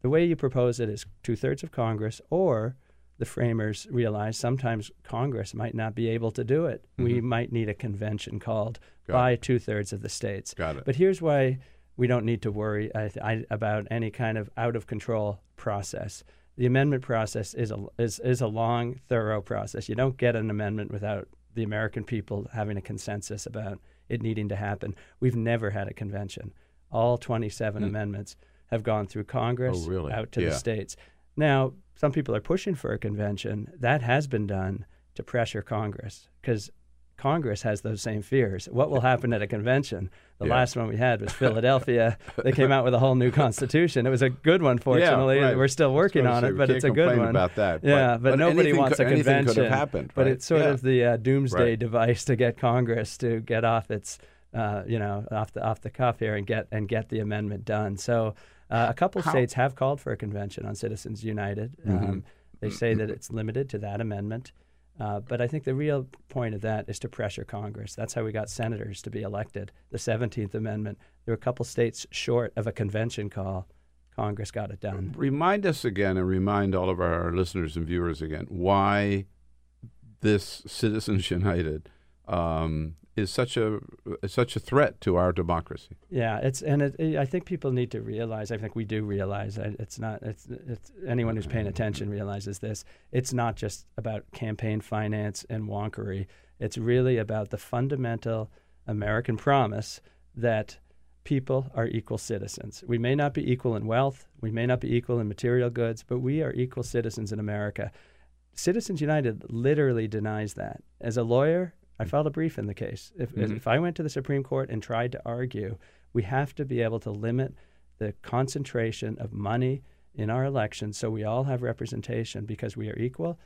The way you propose it is two thirds of Congress, or the framers realized sometimes Congress might not be able to do it. We Mhm. might need a convention called Got by two thirds of the states. Got it. But here's why we don't need to worry I, I, about any kind of out of control process. The amendment process is a is, is a long, thorough process. You don't get an amendment without the American people having a consensus about it needing to happen. We've never had a convention. All 27 amendments have gone through Congress Oh, really? out to Yeah. the states. Now, some people are pushing for a convention. That has been done to pressure Congress because Congress has those same fears. What will happen at a convention? The Yeah. last one we had was Philadelphia. they came out with a whole new constitution. It was a good one, fortunately. right. We're still working on say, it, but it's a good one. about that, but- Yeah, but, but nobody wants a convention. could have happened, But it's sort Yeah. of the uh, doomsday Right. device to get Congress to get off its, uh, you know, off the off the cuff here and get and get the amendment done. So uh, a couple How- states have called for a convention on Citizens United. Mhm. Um, they say that it's limited to that amendment. Uh, but I think the real point of that is to pressure Congress. That's how we got senators to be elected. The 17th Amendment. There were a couple states short of a convention call. Congress got it done. Remind us again and remind all of our listeners and viewers again why this Citizens United um, is such a is such a threat to our democracy. Yeah, it's and it, it- I think people need to realize. I think we do realize. It's not. It's, it's anyone who's paying attention realizes this. It's not just about campaign finance and wonkery. It's really about the fundamental American promise that people are equal citizens. We may not be equal in wealth. We may not be equal in material goods, but we are equal citizens in America. Citizens United literally denies that. As a lawyer, I filed a brief in the case. If, Mhm. if I went to the Supreme Court and tried to argue, we have to be able to limit the concentration of money in our elections so we all have representation because we are equal.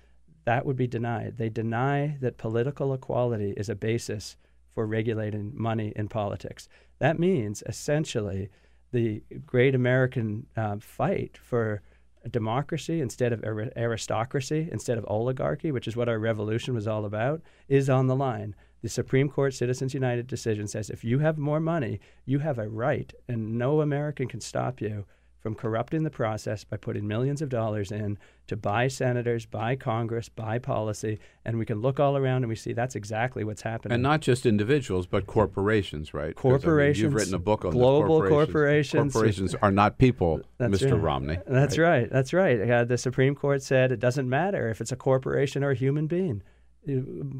That would be denied. They deny that political equality is a basis for regulating money in politics. That means essentially the great American uh, fight for democracy instead of ar- aristocracy, instead of oligarchy, which is what our revolution was all about, is on the line. The Supreme Court Citizens United decision says if you have more money, you have a right, and no American can stop you from corrupting the process by putting millions of dollars in to buy senators, buy Congress, buy policy, and we can look all around and we see that's exactly what's happening. And not just individuals, but corporations, right? 'Cause, I mean, Corporations, you've written a book on global corporations. corporations. Corporations are not people, That's Mr. right. Romney. That's right. That's right. Uh, the Supreme Court said it doesn't matter if it's a corporation or a human being. Uh,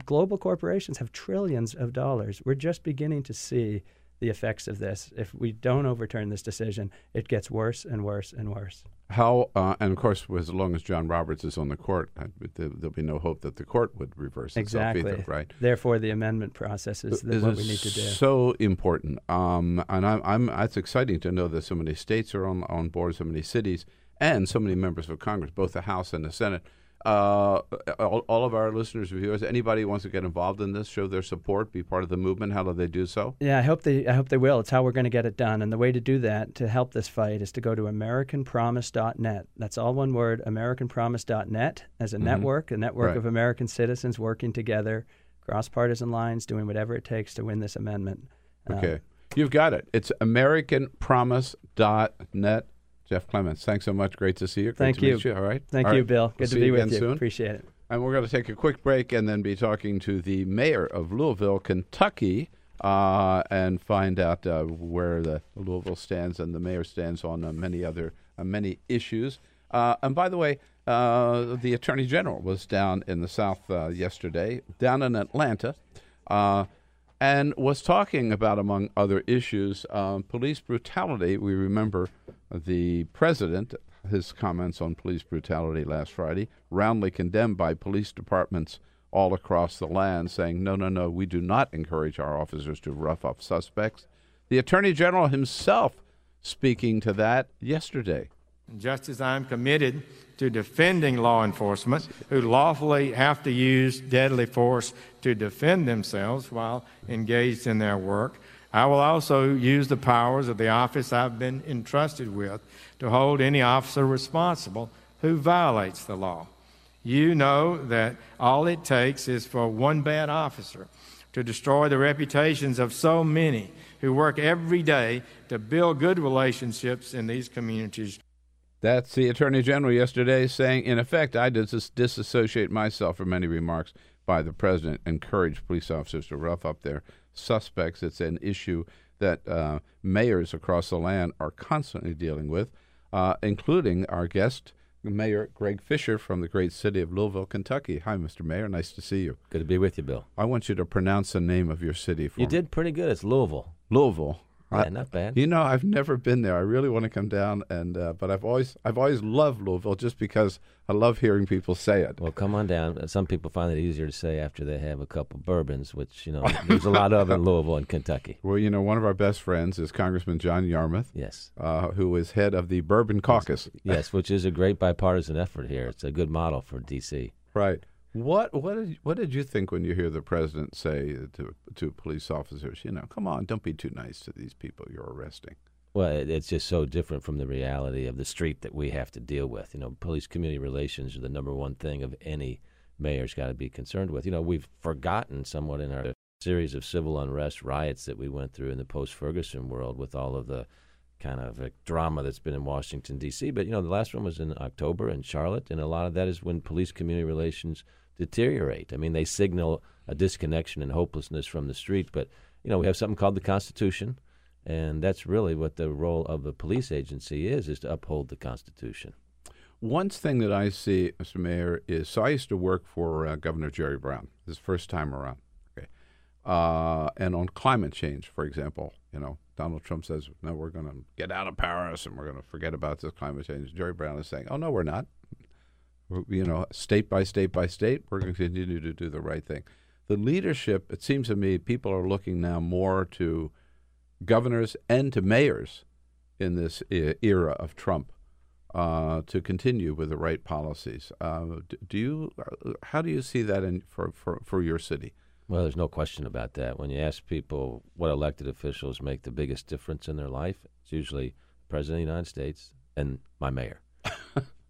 Global corporations have trillions of dollars. We're just beginning to see the effects of this. If we don't overturn this decision, it gets worse and worse and worse. How uh, and of course, as long as John Roberts is on the court, uh, there, there'll be no hope that the court would reverse itself Exactly. either, right? Therefore, the amendment process is the, what we need to do. So important, um, and I'm, I'm. It's exciting to know that so many states are on on board, so many cities, and so many members of Congress, both the House and the Senate. Uh, all, all of our listeners viewers, anybody who wants to get involved in this, show their support, be part of the movement. How do they do so? Yeah, I hope they I hope they will. It's how we're going to get it done. And the way to do that to help this fight is to go to americanpromise.net. That's all one word, americanpromise.net as a Mhm. network, a network Right. of American citizens working together cross partisan lines, doing whatever it takes to win this amendment. Um, Okay, you've got it. It's AmericanPromise.net. Jeff Clements, thanks so much. Great to see you. Great Thank to you. meet you. All right. Thank All you, right. Bill. We'll Good to see be with again you. Soon. Appreciate it. And we're going to take a quick break and then be talking to the mayor of Louisville, Kentucky, uh, and find out uh, where the Louisville stands and the mayor stands on uh, many other uh, many issues. Uh, and by the way, uh, the attorney general was down in the South uh, yesterday, down in Atlanta. And was talking about, among other issues, um, police brutality. We remember the president, his comments on police brutality last Friday, roundly condemned by police departments all across the land, saying, no, no, no, we do not encourage our officers to rough up suspects. The attorney general himself speaking to that yesterday. Just as I'm committed to defending law enforcement who lawfully have to use deadly force to defend themselves while engaged in their work, I will also use the powers of the office I've been entrusted with to hold any officer responsible who violates the law. You know that all it takes is for one bad officer to destroy the reputations of so many who work every day to build good relationships in these communities. That's the Attorney General yesterday saying, in effect, I dis- disassociate myself from any remarks by the President, encourage police officers to rough up their suspects. It's an issue that uh, mayors across the land are constantly dealing with, uh, including our guest, Mayor Greg Fischer from the great city of Louisville, Kentucky. Hi, Mr. Mayor. Nice to see you. Good to be with you, Bill. I want you to pronounce the name of your city for You me. did pretty good. It's Louisville. Louisville. Yeah, not bad. You know, I've never been there. I really want to come down, and uh, but I've always I've always loved Louisville just because I love hearing people say it. Well, come on down. Some people find it easier to say after they have a couple bourbons, which you know there's a lot of in Louisville and Kentucky. Well, you know, one of our best friends is Congressman John Yarmuth. Yes. Uh, who is head of the Bourbon Caucus. Yes, which is a great bipartisan effort here. It's a good model for D.C. Right. What what did what did you think when you hear the president say to to police officers, you know, come on, don't be too nice to these people you're arresting? Well, it's just so different from the reality of the street that we have to deal with. You know, police community relations are the number one thing of any mayor's got to be concerned with. You know, we've forgotten somewhat in our series of civil unrest riots that we went through in the post Ferguson world with all of the kind of drama that's been in Washington, D.C. But, you know, the last one was in October in Charlotte, and a lot of that is when police community relations deteriorate. I mean, they signal a disconnection and hopelessness from the street. But, you know, we have something called the Constitution. And that's really what the role of the police agency is, is to uphold the Constitution. One thing that I see, Mr. Mayor, is so I used to work for uh, Governor Jerry Brown. This first time around, okay, uh, and on climate change, for example, you know, Donald Trump says, "No, we're going to get out of Paris and we're going to forget about this climate change." Jerry Brown is saying, "Oh no, we're not. You know, state by state by state, we're going to continue to do the right thing." The leadership, it seems to me, people are looking now more to governors and to mayors in this era of Trump uh, to continue with the right policies. Uh, do you? uh, How do you see that in for, for, for your city? Well, there's no question about that. When you ask people what elected officials make the biggest difference in their life, it's usually the President of the United States and my mayor.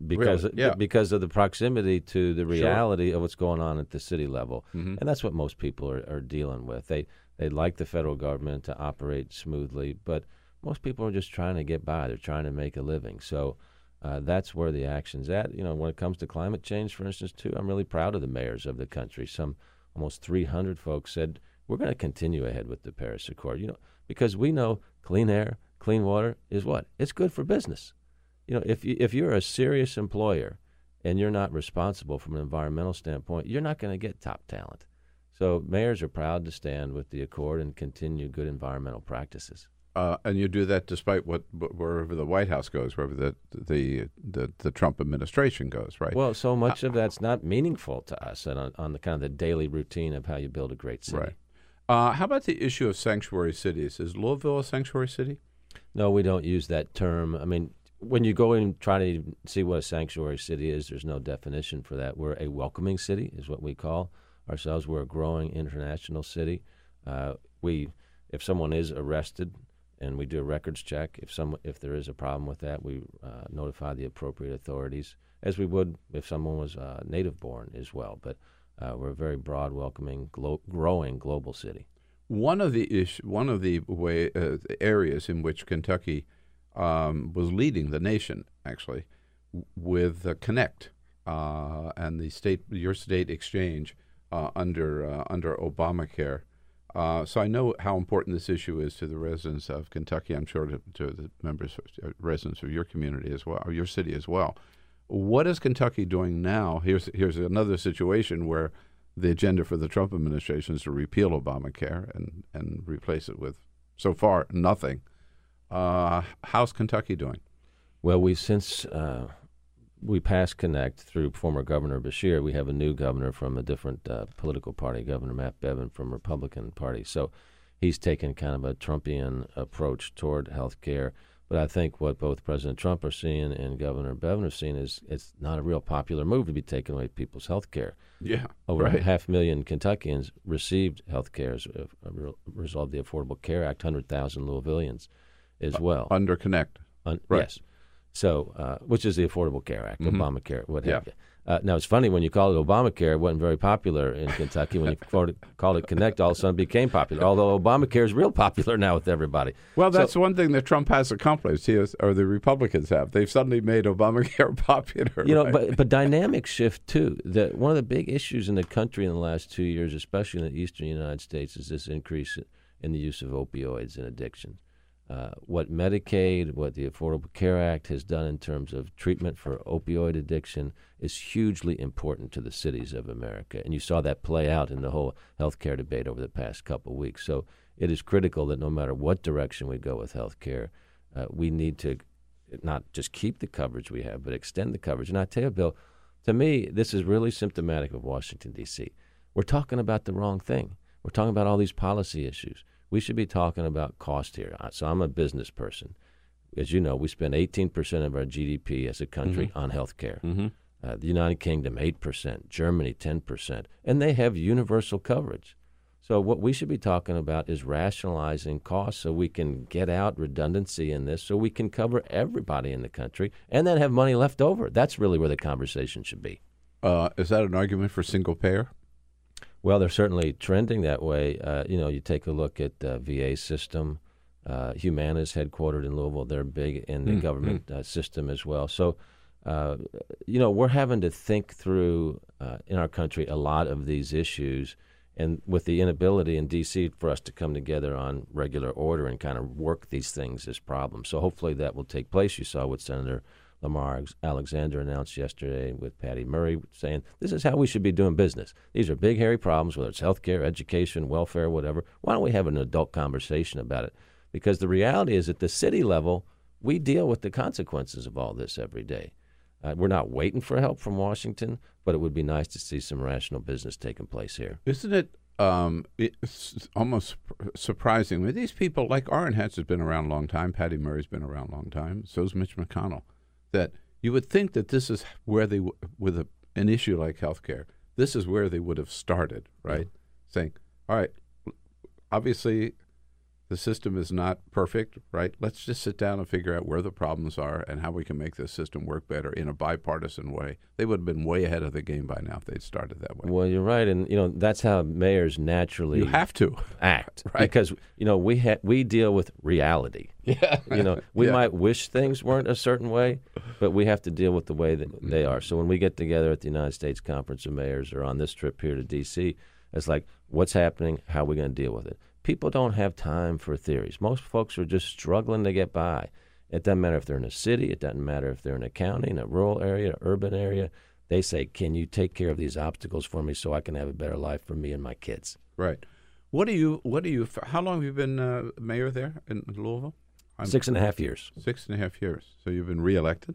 Because Really? Yeah. because of the proximity to the Sure. reality of what's going on at the city level, Mhm. and that's what most people are, are dealing with. They they like the federal government to operate smoothly, but most people are just trying to get by. They're trying to make a living. So uh, that's where the action's at. You know, when it comes to climate change, for instance, too, I'm really proud of the mayors of the country. Some almost 300 folks said we're going to continue ahead with the Paris Accord. You know, because we know clean air, clean water is what it's good for business. You know, if you, if you're a serious employer and you're not responsible from an environmental standpoint, you're not going to get top talent. So mayors are proud to stand with the accord and continue good environmental practices. Uh, and you do that despite what wherever the White House goes, wherever the the the, the Trump administration goes, right? Well, so much of that's not meaningful to us and on, on the kind of the daily routine of how you build a great city. Right. Uh, how about the issue of sanctuary cities? Is Louisville a sanctuary city? No, we don't use that term. I mean, when you go and try to see what a sanctuary city is, there's no definition for that. We're a welcoming city, is what we call ourselves. We're a growing international city. Uh, we, if someone is arrested, and we do a records check. If some, if there is a problem with that, we uh, notify the appropriate authorities, as we would if someone was uh, native born as well. But uh, we're a very broad, welcoming, glo- growing global city. One of the issue, one of the way uh, areas in which Kentucky um, was leading the nation, actually, with uh, kynect uh, and the state, your state exchange uh, under uh, under Obamacare. Uh, so I know how important this issue is to the residents of Kentucky. I'm sure to, to the members, uh, residents of your community as well, or your city as well. What is Kentucky doing now? Here's here's another situation where the agenda for the Trump administration is to repeal Obamacare and, and replace it with, so far, nothing. Uh, how's Kentucky doing? Well, we since uh, we passed kynect through former Governor Beshear, we have a new governor from a different uh, political party, Governor Matt Bevin from Republican Party. So he's taken kind of a Trumpian approach toward health care. But I think what both President Trump are seeing and Governor Bevin are seeing is it's not a real popular move to be taking away people's health care. Yeah, Over right. half a million Kentuckians received health care as a a result of the Affordable Care Act, 100,000 Louisvillians as well. Under kynect. Un- Right. Yes. So, uh, which is the Affordable Care Act, Mhm. Obamacare, what Yeah. have you. Uh, now, it's funny when you call it Obamacare, it wasn't very popular in Kentucky. When you called it, called it kynect, all of a sudden it became popular, although Obamacare is real popular now with everybody. Well, So- that's one thing that Trump has accomplished. He has, or the Republicans have. They've suddenly made Obamacare popular. you know, right? but but dynamics shift too. The, one of the big issues in the country in the last two years, especially in the eastern United States, is this increase in the use of opioids and addiction. Uh, what Medicaid, what the Affordable Care Act has done in terms of treatment for opioid addiction is hugely important to the cities of America. And you saw that play out in the whole health care debate over the past couple of weeks. So it is critical that no matter what direction we go with health care, uh, we need to not just keep the coverage we have, but extend the coverage. And I tell you, Bill, to me, this is really symptomatic of Washington, D.C. We're talking about the wrong thing. We're talking about all these policy issues. We should be talking about cost here. So I'm a business person. As you know, we spend 18% of our GDP as a country Mm-hmm. on health care. Uh, the United Kingdom, 8%, Germany, 10%, and they have universal coverage. So, what we should be talking about is rationalizing costs so we can get out redundancy in this, so we can cover everybody in the country and then have money left over. That's really where the conversation should be. Uh, is that an argument for single payer? Well, they're certainly trending that way. Uh, you know, you take a look at the VA system. Uh, Humana is headquartered in Louisville. They're big in the Mm, government uh, system as well. So, uh, you know, we're having to think through uh, in our country a lot of these issues. And with the inability in D.C. for us to come together on regular order and kind of work these things as problems. So hopefully that will take place. You saw what Senator Lamar Alexander announced yesterday with Patty Murray saying this is how we should be doing business. These are big, hairy problems, whether it's healthcare, education, welfare, whatever. Why don't we have an adult conversation about it? Because the reality is, at the city level, we deal with the consequences of all this every day. Uh, we're not waiting for help from Washington, but it would be nice to see some rational business taking place here. Isn't it um, it's almost surprising? These people, like Orrin Hatch has been around a long time, Patty Murray's been around a long time, so's Mitch McConnell, that you would think that this is where they, w- with a, an issue like healthcare, this is where they would have started, right? Saying, all right, obviously the system is not perfect, right? Let's just sit down and figure out where the problems are and how we can make this system work better in a bipartisan way. They would have been way ahead of the game by now if they'd started that way. Well, you're right, and you know that's how mayors naturally You have to. act Right. because you know we ha- we deal with reality. Yeah. you know we Yeah. might wish things weren't a certain way, but we have to deal with the way that mm-hmm. they are. So when we get together at the United States Conference of Mayors or on this trip here to D.C., it's like what's happening, how are we going to deal with it? People don't have time for theories. Most folks are just struggling to get by. It doesn't matter if they're in a city. It doesn't matter if they're in a county, in a rural area, an urban area. They say, "Can you take care of these obstacles for me so I can have a better life for me and my kids?" Right. What do you? What do you? How long have you been uh, mayor there in Louisville? Six and a half years. Six and a half years. So you've been reelected,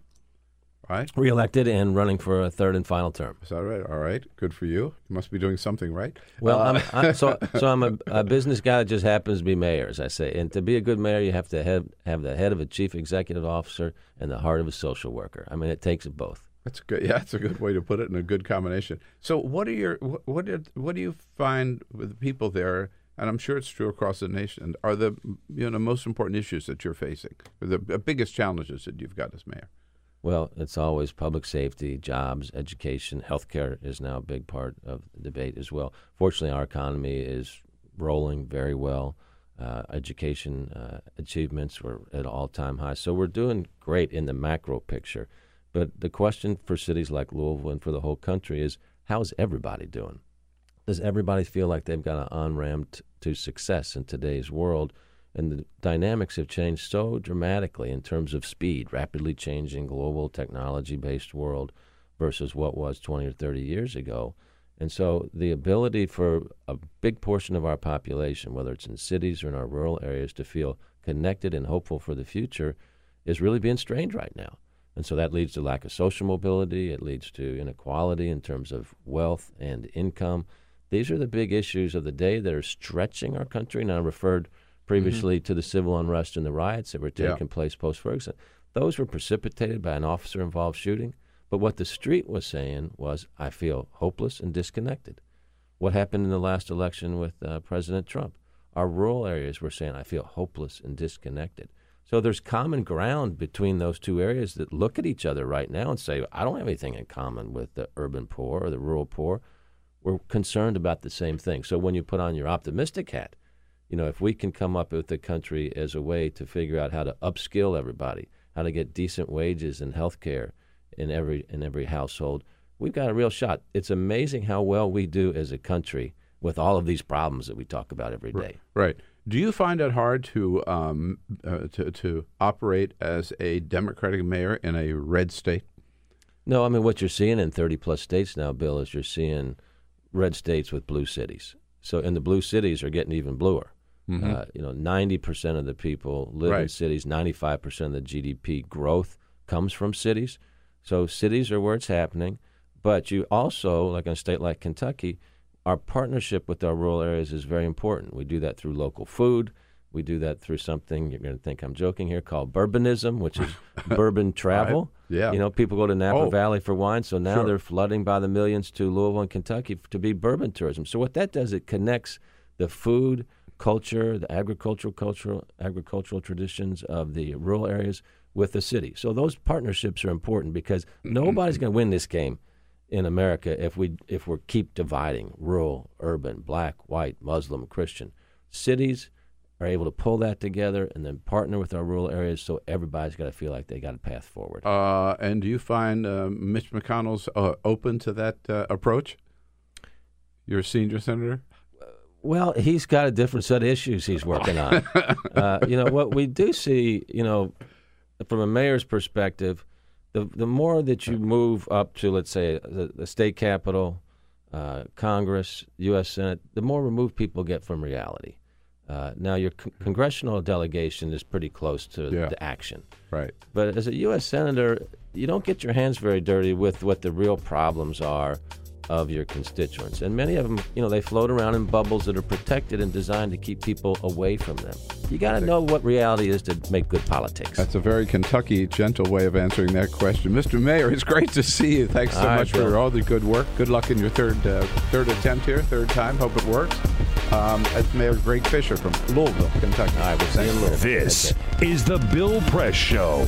right? Reelected and running for a third and final term. Is that right? All right. Good for you. You must be doing something right. Well, Uh, I'm, I, so so I'm a, a business guy that just happens to be mayor, as I say. And to be a good mayor, you have to have have the head of a chief executive officer and the heart of a social worker. I mean, it takes both. That's good. Yeah, that's a good way to put it, and a good combination. So, what are your what did, what do you find with the people there? And I'm sure it's true across the nation. Are the you know most important issues that you're facing, the biggest challenges that you've got as mayor? Well, it's always public safety, jobs, education, healthcare is now a big part of the debate as well. Fortunately, our economy is rolling very well. Uh, education uh, achievements were at all time highs. So we're doing great in the macro picture. But the question for cities like Louisville and for the whole country is how's everybody doing? Does everybody feel like they've got an on ramp t- to success in today's world? And the dynamics have changed so dramatically in terms of speed, rapidly changing global technology based world versus what was 20 or 30 years ago. And so the ability for a big portion of our population, whether it's in cities or in our rural areas, to feel connected and hopeful for the future is really being strained right now. And so that leads to lack of social mobility. It leads to inequality in terms of wealth and income. These are the big issues of the day that are stretching our country. And I referred previously to the civil unrest and the riots that were Yeah. taking place post Ferguson. Those were precipitated by an officer involved shooting. But what the street was saying was, I feel hopeless and disconnected. What happened in the last election with uh, President Trump? Our rural areas were saying, I feel hopeless and disconnected. So there's common ground between those two areas that look at each other right now and say, I don't have anything in common with the urban poor or the rural poor. We're concerned about the same thing. So when you put on your optimistic hat, you know, if we can come up with the country as a way to figure out how to upskill everybody, how to get decent wages and health care in every in every household, we've got a real shot. It's amazing how well we do as a country with all of these problems that we talk about every day. Right. Do you find it hard to um, uh, to to operate as a Democratic mayor in a red state? No, I mean what you're seeing in 30 plus states now, Bill, is you're seeing red states with blue cities. So, and the blue cities are getting even bluer. Mhm. Uh, you know, 90% of the people live in cities. 95% of the GDP growth comes from cities. So, cities are where it's happening. But you also, like in a state like Kentucky, our partnership with our rural areas is very important. We do that through local food. We do that through something you're going to think I'm joking here called bourbonism, which is bourbon travel. Yeah. You know, people go to Napa Oh. Valley for wine, so now Sure. they're flooding by the millions to Louisville and Kentucky to be bourbon tourism. So what that does, it connects the food, culture, the agricultural cultural agricultural traditions of the rural areas with the city. So those partnerships are important because nobody's going to win this game in America if we if we keep dividing rural, urban, black, white, Muslim, Christian. Cities are able to pull that together and then partner with our rural areas so everybody's got to feel like they got a path forward. Uh, and do you find uh, Mitch McConnell's uh, open to that uh, approach? Your senior senator. Well, he's got a different set of issues he's working on. uh, you know, what we do see, you know, from a mayor's perspective, the the more that you move up to, let's say, the, the state capitol, uh, Congress, U.S. Senate, the more removed people get from reality. Uh, now, your con- congressional delegation is pretty close to Yeah. the action. Right. But as a U.S. senator, you don't get your hands very dirty with what the real problems are of your constituents. And many of them, you know, they float around in bubbles that are protected and designed to keep people away from them. You got to know what reality is to make good politics. That's a very Kentucky gentle way of answering that question, Mr. Mayor. It's great to see you. Thanks so All right, much Bill. for all the good work. Good luck in your third uh, third attempt here, third time. Hope it works. Um, that's Mayor Greg Fischer from Louisville, Kentucky. All right, we'll see you in Louisville. This is the Bill Press Show.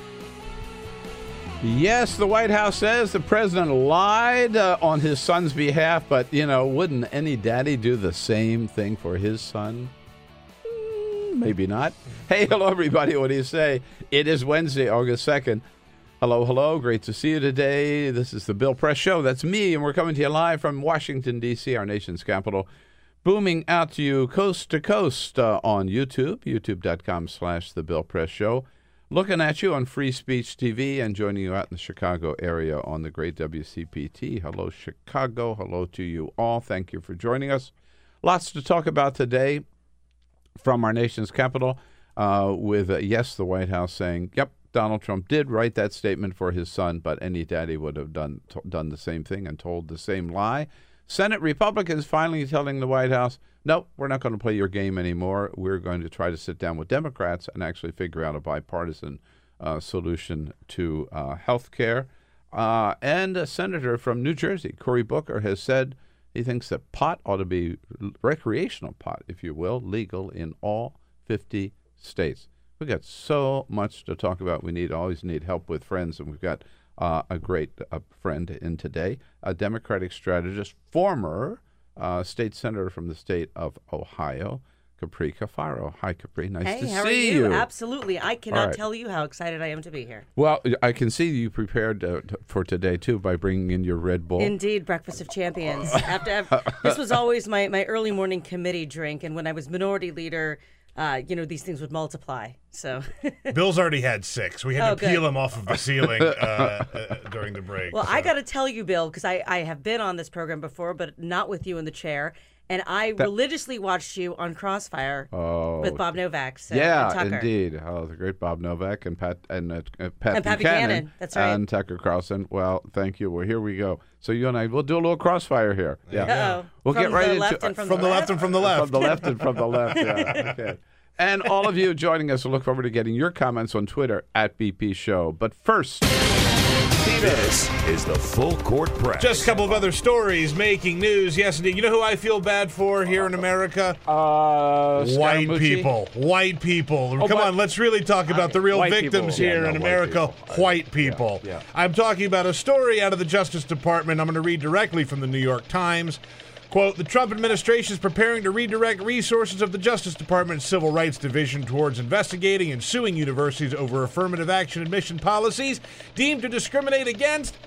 Yes, the White House says the president lied uh, on his son's behalf, but, you know, wouldn't any daddy do the same thing for his son? Mm, Maybe not. Hey, hello, everybody. What do you say? It is Wednesday, August 2nd. Hello, hello. Great to see you today. This is the Bill Press Show. That's me, and we're coming to you live from Washington, D.C., our nation's capital. Booming out to you coast to coast uh, on YouTube, youtube.com slash The Bill Press Show. Looking at you on Free Speech TV and joining you out in the Chicago area on the great WCPT. Hello, Chicago. Hello to you all. Thank you for joining us. Lots to talk about today from our nation's capital uh, with, uh, yes, the White House saying, yep, Donald Trump did write that statement for his son, but any daddy would have done, t- done the same thing and told the same lie. Senate Republicans finally telling the White House, no, we're not going to play your game anymore. We're going to try to sit down with Democrats and actually figure out a bipartisan uh, solution to uh, health care. Uh, and a senator from New Jersey, Cory Booker, has said he thinks that pot ought to be recreational pot, if you will, legal in all 50 states. We've got so much to talk about. We need always need help with friends, and we've got uh, a great uh, friend in today, a Democratic strategist, former uh, state senator from the state of Ohio, Capri Cafaro. Hi, Capri. Nice hey, to how see are you? you. Absolutely. I cannot right. tell you how excited I am to be here. Well, I can see you prepared uh, t- for today too by bringing in your Red Bull. Indeed, breakfast of champions. After, after this was always my, my early morning committee drink, and when I was minority leader, uh, you know these things would multiply. So Bill's already had six. We had Oh, to peel good. him off of the ceiling uh, uh, during the break. Well, so. I got to tell you, Bill, because I, I have been on this program before, but not with you in the chair. And I That- religiously watched you on Crossfire Oh, with Bob Novak. So, yeah, and Tucker. indeed. Oh, the great Bob Novak and Pat and uh, uh, Pat, And Pat Buchanan, Buchanan, that's right. and Tucker Carlson. Well, thank you. Well, here we go. So you and I, we'll do a little crossfire here. Yeah, Uh-oh. we'll From get right into left from From the left and from the left. from the left and from the left. Yeah. Okay. And all of you joining us, we look forward to getting your comments on Twitter at BP Show. But first, This is the Full Court Press. Just a couple of other stories making news. Yes, indeed. You know who I feel bad for here in America? Uh, White Scaramucci? people. White people. Oh, Come on, let's really talk about the real victims people. here Yeah, in no, white America. people. White people. yeah. I'm talking about a story out of the Justice Department. I'm going to read directly from the New York Times. Quote, the Trump administration is preparing to redirect resources of the Justice Department's Civil Rights Division towards investigating and suing universities over affirmative action admission policies deemed to discriminate against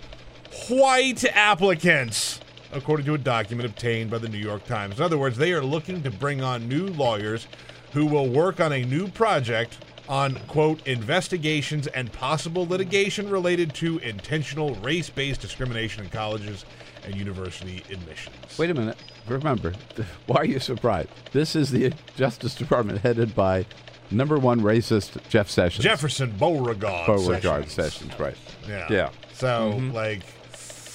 white applicants, according to a document obtained by the New York Times. In other words, they are looking to bring on new lawyers who will work on a new project on, quote, investigations and possible litigation related to intentional race based discrimination in colleges and university admissions. Wait a minute. Remember, why are you surprised? This is the Justice Department headed by number one racist Jeff Sessions. Jefferson Beauregard. Beauregard Sessions. Sessions, right. Yeah. Yeah. So, like,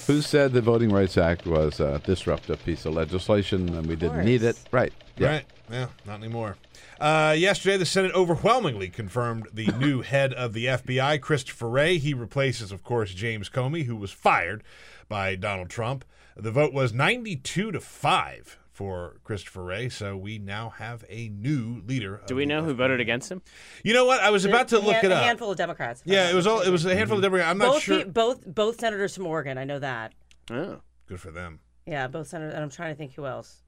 Who said the Voting Rights Act was a disruptive piece of legislation and we didn't need it? Right. Yeah. Right. Yeah, not anymore. Uh, yesterday, the Senate overwhelmingly confirmed the new head of the FBI, Christopher Wray. He replaces, of course, James Comey, who was fired by Donald Trump. The vote was 92 to 5 for Christopher Wray, so we now have a new leader. Do we know who voted against him? You know what? I was about to A look hand- it A up. handful of Democrats. Yeah, it was all. It was a handful of Democrats. I'm not both, sure. pe- both both senators from Oregon. I know that. Oh. Good for them. Yeah, both senators. And I'm trying to think who else.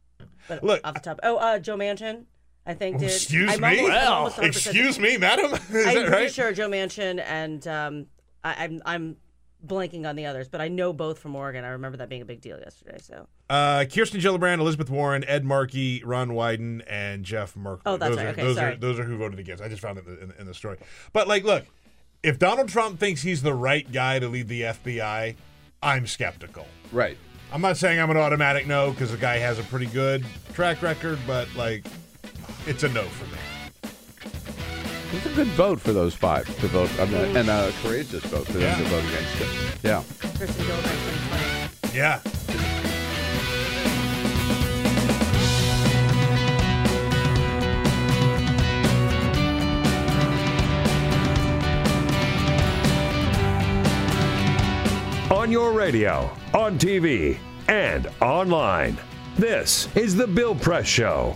But Look- off the top. Oh, uh, Joe Manchin. I think did. Excuse I'm me. almost- I'm almost Excuse me, madam. Is I'm that pretty right? sure Joe Manchin and um, I, I'm I'm blanking on the others, but I know both from Oregon. I remember that being a big deal yesterday. So Uh, Kirsten Gillibrand, Elizabeth Warren, Ed Markey, Ron Wyden, and Jeff Merkley. Oh, that's those right. Are, Okay, those sorry. are those are who voted against. I just found it in in the story. But like, look, if Donald Trump thinks he's the right guy to lead the FBI, I'm skeptical. Right. I'm not saying I'm an automatic no because the guy has a pretty good track record, but like, it's a no for me. It's a good vote for those five to vote, I mean, and a courageous vote for them Yeah. to vote against it. Yeah. Kirsten Gillibrand, 2020. Yeah. On your radio, on TV, and online. This is The Bill Press Show.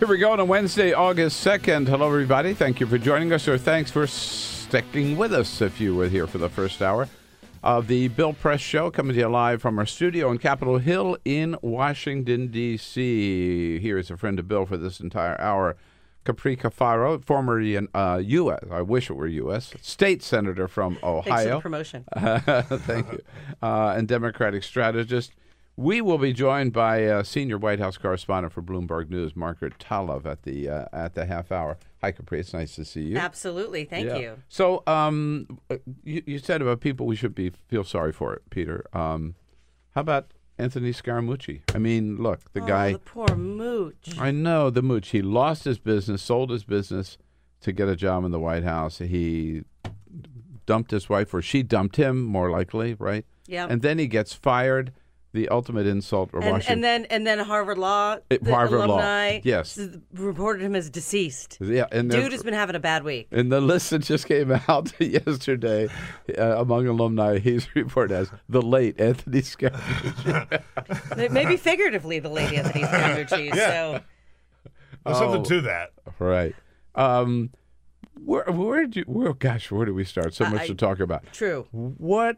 Here we go on a Wednesday, August 2nd. Hello, everybody. Thank you for joining us, or thanks for sticking with us if you were here for the first hour of the Bill Press Show, coming to you live from our studio on Capitol Hill in Washington, D.C. Here is a friend of Bill for this entire hour. Capri Cafaro, former uh, U.S., I wish it were U.S., state senator from Ohio. Thanks for the promotion. Thank you. Uh, and Democratic strategist. We will be joined by uh, senior White House correspondent for Bloomberg News, Margaret Talev, at the uh, at the half hour. Hi, Capri. It's nice to see you. Absolutely. Thank Yeah. you. So, um, uh, you, you said about people we should be feel sorry for it, Peter. Um, how about Anthony Scaramucci? I mean, look, the oh, guy. the poor mooch. I know the mooch. He lost his business, sold his business to get a job in the White House. He dumped his wife, or she dumped him, more likely, right? Yeah. And then he gets fired. The ultimate insult of And, Washington. and then and then Harvard Law, It- the Harvard Law, alumni, yes. reported him as deceased. yeah, and Dude has been having a bad week. in the list that just came out yesterday uh, among alumni, he's reported as the late Anthony Scaramucci. Maybe figuratively, the lady Anthony Scaramucci. Yeah. So There's something to that. Right. Um, where where did you? Where, gosh, where do we start? So I- much I- to talk about. true. What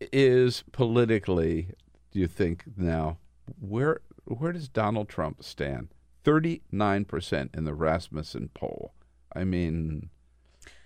is politically? Do you think now? Where where does Donald Trump stand? Thirty nine percent in the Rasmussen poll. I mean,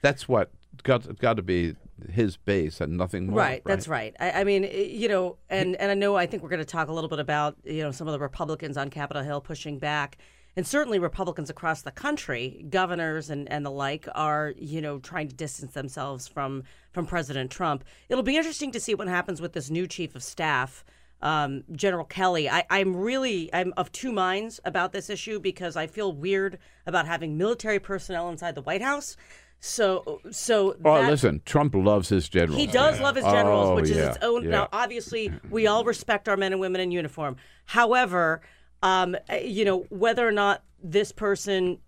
that's what got got to be his base and nothing more. Right, that's right. I, I mean, you know, and and I know I think we're going to talk a little bit about you know some of the Republicans on Capitol Hill pushing back, and certainly Republicans across the country, governors and and the like, are you know trying to distance themselves from from President Trump. It'll be interesting to see what happens with this new chief of staff. um, General Kelly. I, I'm really I'm of two minds about this issue because I feel weird about having military personnel inside the White House. So so Oh, that- listen, Trump loves his generals. he does love his generals, Oh, which is yeah, its own. yeah. Now, obviously, we all respect our men and women in uniform. However, um, uh, you know whether or not this person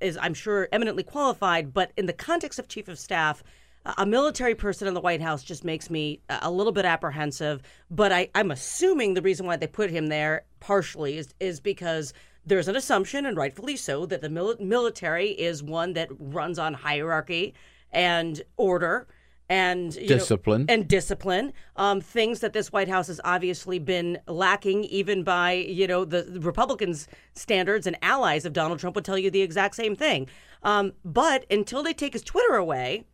is, I'm sure, eminently qualified, but in the context of chief of staff. A military person in the White House just makes me a a little bit apprehensive, but I, I'm assuming the reason why they put him there partially is, is because there's an assumption, and rightfully so, that the mil- military is one that runs on hierarchy and order and you know, Discipline. and discipline. Um, things that this White House has obviously been lacking, even by you know the, the Republicans' standards and allies of Donald Trump would tell you the exact same thing. Um, but until they take his Twitter away,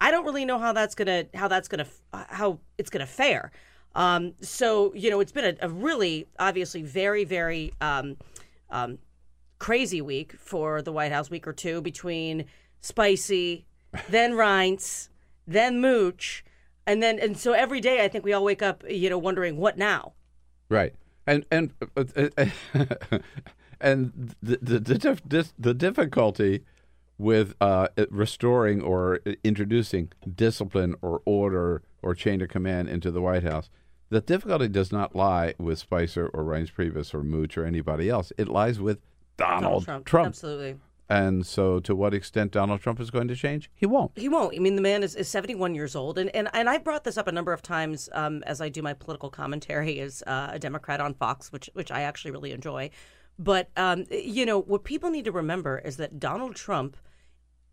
I don't really know how that's gonna how that's gonna how it's gonna fare. Um, so you know, it's been a, a really obviously very very um, um, crazy week for the White House, week or two between Spicy, then Reince, then Mooch, and then and so every day I think we all wake up, you know, wondering what now. Right, and and and the the the, the difficulty with uh, restoring or introducing discipline or order or chain of command into the White House. The difficulty does not lie with Spicer or Reince Priebus or Mooch or anybody else. It lies with Donald, trump Trump. Absolutely. And so, to what extent Donald Trump is going to change? He won't. He won't. I mean, the man is, is 71 years old. And, and, and I've brought this up a number of times um, as I do my political commentary as uh, a Democrat on Fox, which, which I actually really enjoy. But, um, you know, what people need to remember is that Donald Trump,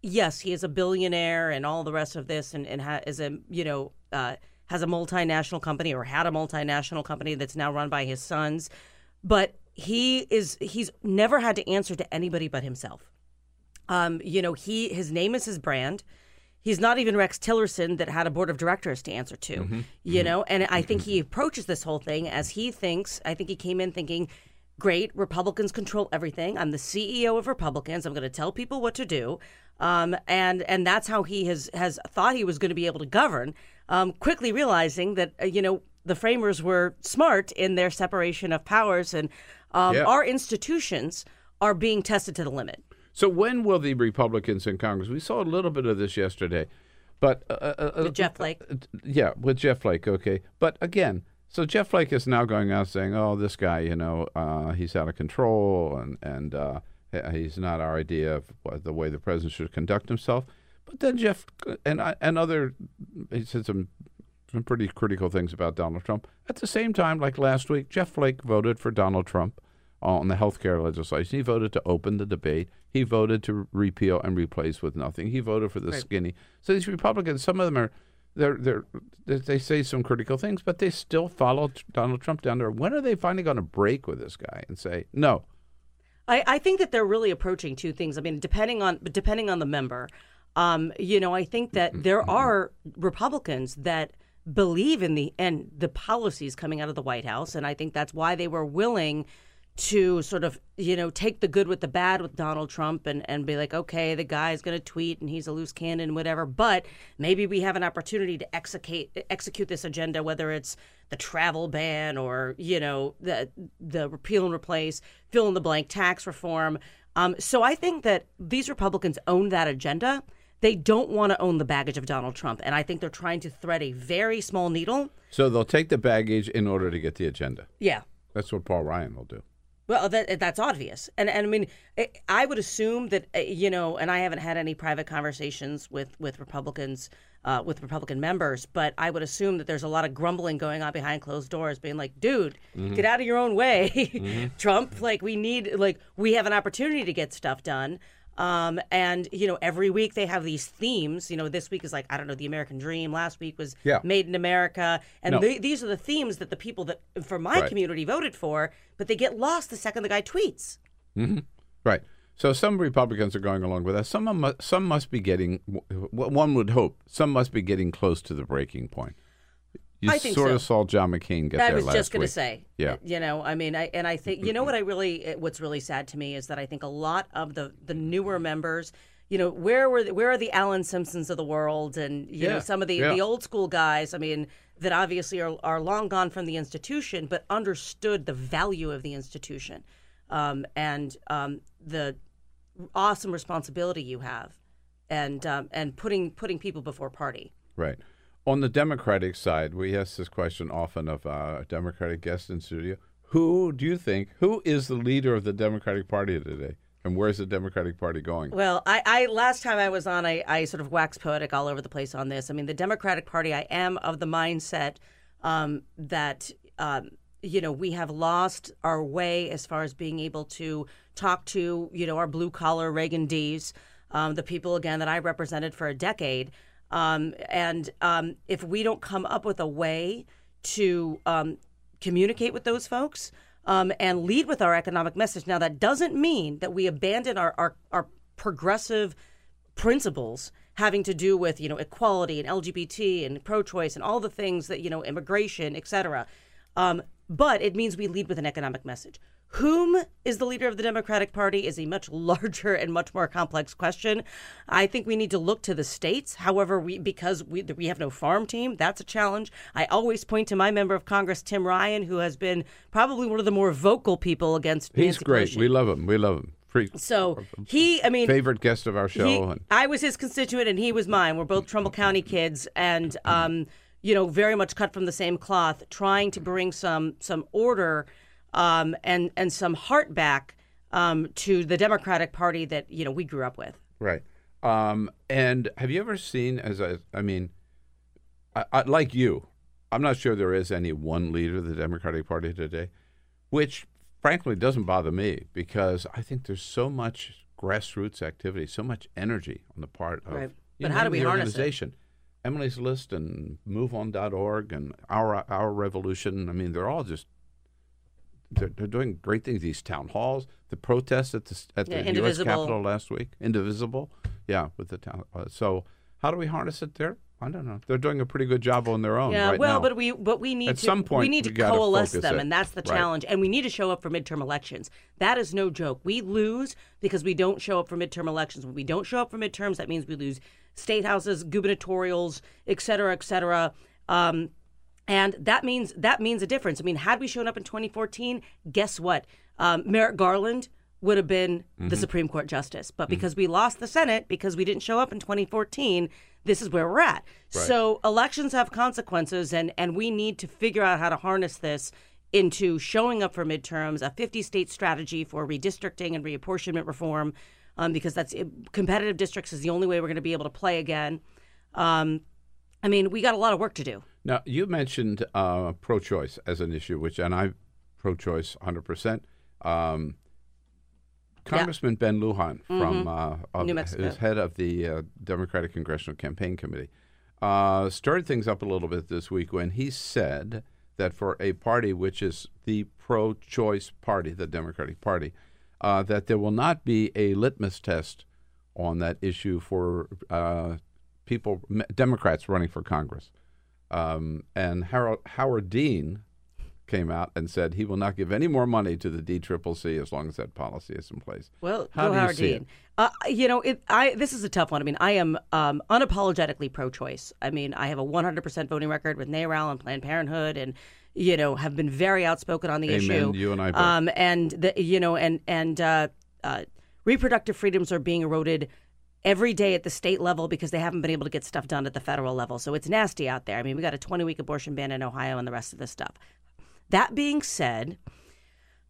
yes, he is a billionaire and all the rest of this and, and ha- is a, you know, uh, has a multinational company or had a multinational company that's now run by his sons. But he is, he's never had to answer to anybody but himself. Um, you know, he his name is his brand. He's not even Rex Tillerson that had a board of directors to answer to. Mm-hmm. You know, and I think he approaches this whole thing as he thinks. I think he came in thinking, "Great, Republicans control everything. I'm the CEO of Republicans. I'm going to tell people what to do." Um, and and that's how he has has thought he was going to be able to govern. Um, quickly realizing that uh, you know the framers were smart in their separation of powers, and um, Yeah. our institutions are being tested to the limit. So when will the Republicans in Congress? We saw a little bit of this yesterday, but uh, uh, uh, With Jeff Flake. uh, yeah, with Jeff Flake. Okay, but again, so Jeff Flake is now going out saying, "Oh, this guy, you know, uh, he's out of control, and and uh, he's not our idea of what, the way the president should conduct himself." But then Jeff and I, and other, he said some some pretty critical things about Donald Trump. At the same time, like last week, Jeff Flake voted for Donald Trump on the health care legislation. He voted to open the debate. He voted to repeal and replace with nothing. He voted for the Right. skinny. So these Republicans, some of them are, they're, they're, they they say some critical things, but they still follow Donald Trump down there. When are they finally going to break with this guy and say, no, I, I think that they're really approaching two things. I mean, depending on depending on the member, um, you know, I think that there are Republicans that believe in the and the policies coming out of the White House, and I think that's why they were willing to sort of you know take the good with the bad with Donald Trump and and be like, okay, the guy's going to tweet and he's a loose cannon, whatever, but maybe we have an opportunity to execute execute this agenda, whether it's the travel ban or you know the the repeal and replace, fill in the blank tax reform. Um, so I think that these Republicans own that agenda. They don't want to own the baggage of Donald Trump, and I think they're trying to thread a very small needle. so they'll take the baggage in order to get the agenda. Yeah, That's what Paul Ryan will do. Well, that that's obvious, and and I mean, I- I would assume that uh, you know, and I haven't had any private conversations with with Republicans, uh, with Republican members, but I would assume that there's a lot of grumbling going on behind closed doors, being like, "Dude, Mhm. get out of your own way, Mhm. Trump. Like, we need, like, we have an opportunity to get stuff done." Um, and you know, every week they have these themes. You know, this week is like I don't know, the American Dream. Last week was Yeah. Made in America, and No. the- these are the themes that the people that for my Right. community voted for, but they get lost the second the guy tweets. hmm Right. So some Republicans are going along with that. Some some must be getting. One would hope some must be getting close to the breaking point. You I think sort so. of saw John McCain get I there I was just going to say, Yeah. you know, I mean, I and I think you know what I really eh, what's really sad to me is that I think a lot of the the newer members, you know, where were the, where are the Alan Simpsons of the world and you know some of the yeah. the old school guys. I mean, that obviously are, are long gone from the institution, but understood the value of the institution um, and um, the awesome responsibility you have, and um, and putting putting people before party. Right. On the Democratic side, we ask this question often of our Democratic guests in studio. Who do you think, who is the leader of the Democratic Party today? And where's the Democratic Party going? Well, I, I last time I was on, I, I sort of waxed poetic all over the place on this. I mean, the Democratic Party, I am of the mindset um, that um, you know we have lost our way as far as being able to talk to you know our blue collar Reagan D's, um, the people again that I represented for a decade, um, and um, if we don't come up with a way to um, communicate with those folks um, and lead with our economic message. Now, that doesn't mean that we abandon our, our, our progressive principles having to do with you know equality and LGBT and pro-choice and all the things that you know immigration, et cetera. Um, but it means we lead with an economic message. Whom is the leader of the Democratic Party is a much larger and much more complex question. I think we need to look to the states. However, we because we we have no farm team, that's a challenge. I always point to my member of Congress, Tim Ryan, who has been probably one of the more vocal people against. He's Nancy great. Pelosi. We love him. We love him. Free, So he, I mean, favorite guest of our show. he- and I was his constituent and he was mine. We're both Trumbull County kids, and um, you know, very much cut from the same cloth, trying to bring some some order um, and and some heart back um, to the Democratic Party that you know we grew up with. Right. Um, and have you ever seen, as I, I mean, I, I, like you, I'm not sure there is any one leader of the Democratic Party today, which frankly doesn't bother me because I think there's so much grassroots activity, so much energy on the part of Right. But how do we harness it? Emily's List and MoveOn.org and Our Our Revolution. I mean, they're all just they're, they're doing great things. These town halls, the protests at the at Yeah, the U.S. Capitol last week, Indivisible, yeah, with the town. Uh, so how do we harness it there? I don't know. They're doing a pretty good job on their own. Yeah, right well, now. but we but we need At to some point, we need to gotta coalesce them, it. and that's the Right. challenge. And we need to show up for midterm elections. That is no joke. We lose because we don't show up for midterm elections. When we don't show up for midterms, that means we lose state houses, gubernatorials, et cetera, et cetera. Um, and that means that means a difference. I mean, had we shown up in 2014, guess what? Um, Merrick Garland would have been the Mhm. Supreme Court justice, but because we lost the Senate because we didn't show up in 2014, this is where we're at. Right. So elections have consequences, and and we need to figure out how to harness this into showing up for midterms, a 50 state strategy for redistricting and reapportionment reform, um, because that's competitive districts is the only way we're going to be able to play again. Um, I mean, we got a lot of work to do. Now, you mentioned uh, pro-choice as an issue, which, and I'm pro-choice 100%. Um, Congressman Ben Lujan from Mhm. uh, New Mexico. who's head of the uh, Democratic Congressional Campaign Committee, uh, stirred things up a little bit this week when he said that for a party which is the pro-choice party, the Democratic Party, uh, that there will not be a litmus test on that issue for uh, people, Democrats running for Congress. Um, and Harold, Howard Dean came out and said he will not give any more money to the DCCC as long as that policy is in place. Well, How do you Howard see Dean. Uh, you know, it, I this is a tough one. I mean, I am um, unapologetically pro-choice. I mean, I have a 100% voting record with NARAL and Planned Parenthood, and you know, have been very outspoken on the Amen. issue. You and I both. Um, and the, you know, and and uh, uh, reproductive freedoms are being eroded every day at the state level because they haven't been able to get stuff done at the federal level. So it's nasty out there. I mean, we got a 20 week abortion ban in Ohio and the rest of this stuff. That being said,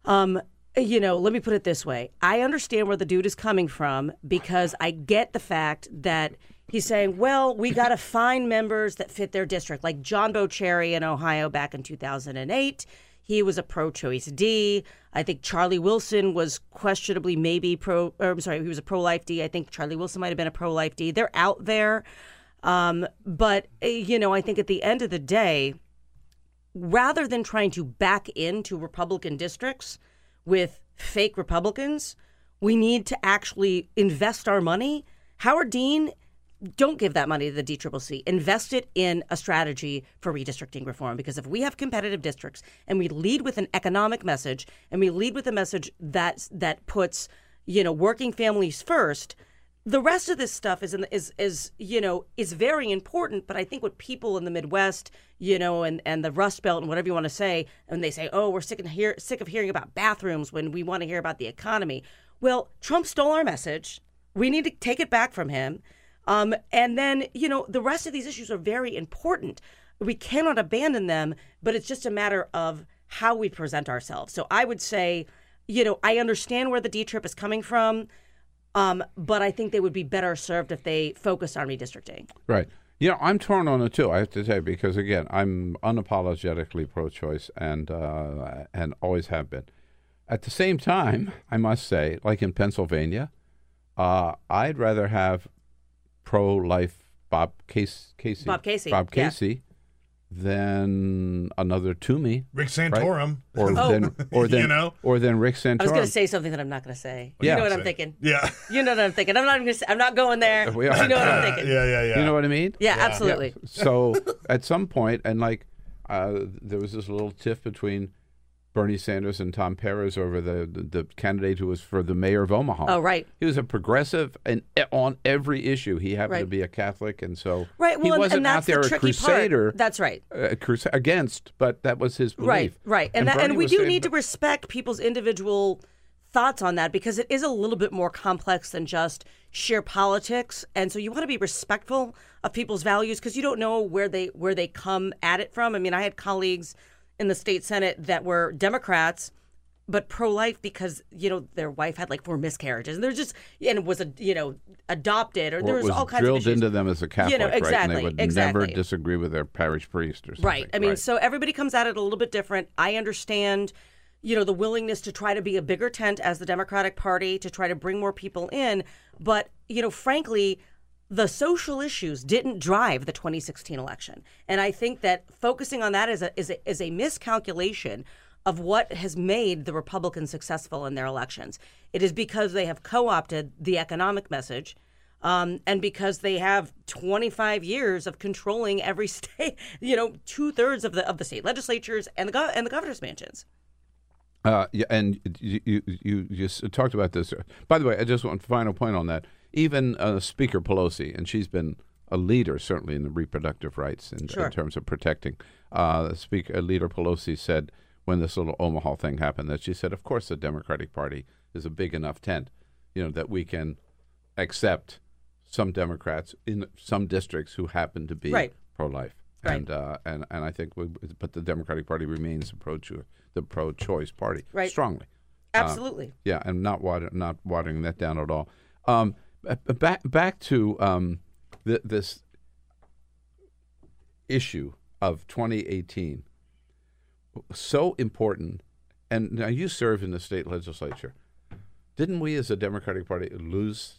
um, you know, let me put it this way. I understand where the dude is coming from because I get the fact that he's saying, well, we got to find members that fit their district, like John Boccieri in Ohio back in 2008. He was a pro choice D. I think Charlie Wilson was questionably maybe pro, or I'm sorry, he was a pro life D. I think Charlie Wilson might have been a pro life D. They're out there. Um, but, eh, you know, I think at the end of the day, rather than trying to back into Republican districts with fake Republicans, we need to actually invest our money. Howard Dean, don't give that money to the DCCC. Invest it in a strategy for redistricting reform. Because if we have competitive districts and we lead with an economic message and we lead with a message that that puts, you know, working families first, the rest of this stuff is the, is is you know is very important but i think what people in the midwest you know and and the rust belt and whatever you want to say and they say oh we're sick of hear sick of hearing about bathrooms when we want to hear about the economy well trump stole our message we need to take it back from him um, and then you know the rest of these issues are very important we cannot abandon them but it's just a matter of how we present ourselves so i would say you know i understand where the d trip is coming from um, but I think they would be better served if they focused on redistricting. Right. You know, I'm torn on it too. I have to say because again, I'm unapologetically pro-choice and uh, and always have been. At the same time, I must say, like in Pennsylvania, uh, I'd rather have pro-life Bob Case, Casey, Bob Casey, Bob yeah. Casey, than another Toomey, Rick right? Santorum. or Oh. then or then You know? or then Rick Santorum. I was going to say something that I'm not going to say. Yeah. You know what I'm thinking. Yeah. You know what I'm thinking. I'm not. Gonna I'm not going there. We are. You know what I'm thinking. yeah, yeah, yeah. You know what I mean? Yeah, absolutely. So at some point, and like uh, there was this little tiff between Bernie Sanders and Tom Perez over the, the the candidate who was for the mayor of Omaha. Oh, right. He was a progressive, and e- on every issue, he happened to be a Catholic, and so Right. Well, he and- wasn't and that's out there the a tricky crusader. part. That's right. uh, crus- against, but that was his belief. Right, right, and that, and we do saying- need to respect people's individual thoughts on that because it is a little bit more complex than just sheer politics, and so you want to be respectful of people's values because you don't know where they where they come at it from. I mean, I had colleagues in the state senate that were Democrats. But pro-life because you know their wife had like four miscarriages, and there's just and was a you know adopted, or, Or there was, was all kinds drilled of into them as a Catholic, you know, right? And exactly, they would exactly. never disagree with their parish priest or something. Right. I mean, so everybody comes at it a little bit different. I understand, you know, the willingness to try to be a bigger tent as the Democratic Party to try to bring more people in, but you know, frankly, the social issues didn't drive the 2016 election. And I think that focusing on that is a is a, is a miscalculation of what has made the Republicans successful in their elections. It is because they have co-opted the economic message um, and because they have 25 years of controlling every state, you know, two thirds of the of the state legislatures and the gov- and the governor's mansions. Uh, yeah, and you, you you just talked about this. By the way, I just want final point on that. Even uh, Speaker Pelosi, and she's been a leader certainly in the reproductive rights in, Sure. in terms of protecting. Uh, Speaker Leader Pelosi said when this little Omaha thing happened that she said, of course, the Democratic Party is a big enough tent, you know, that we can accept some Democrats in some districts who happen to be Right. pro-life. Right. And, uh, and and I think, we, but the Democratic Party remains the pro the pro-choice party Right. strongly. Uh, Absolutely. yeah, and not water, not watering that down at all. Um, back back to um, th- this issue of 2018, so important. And now you serve in the state legislature. Didn't we, as a Democratic Party, lose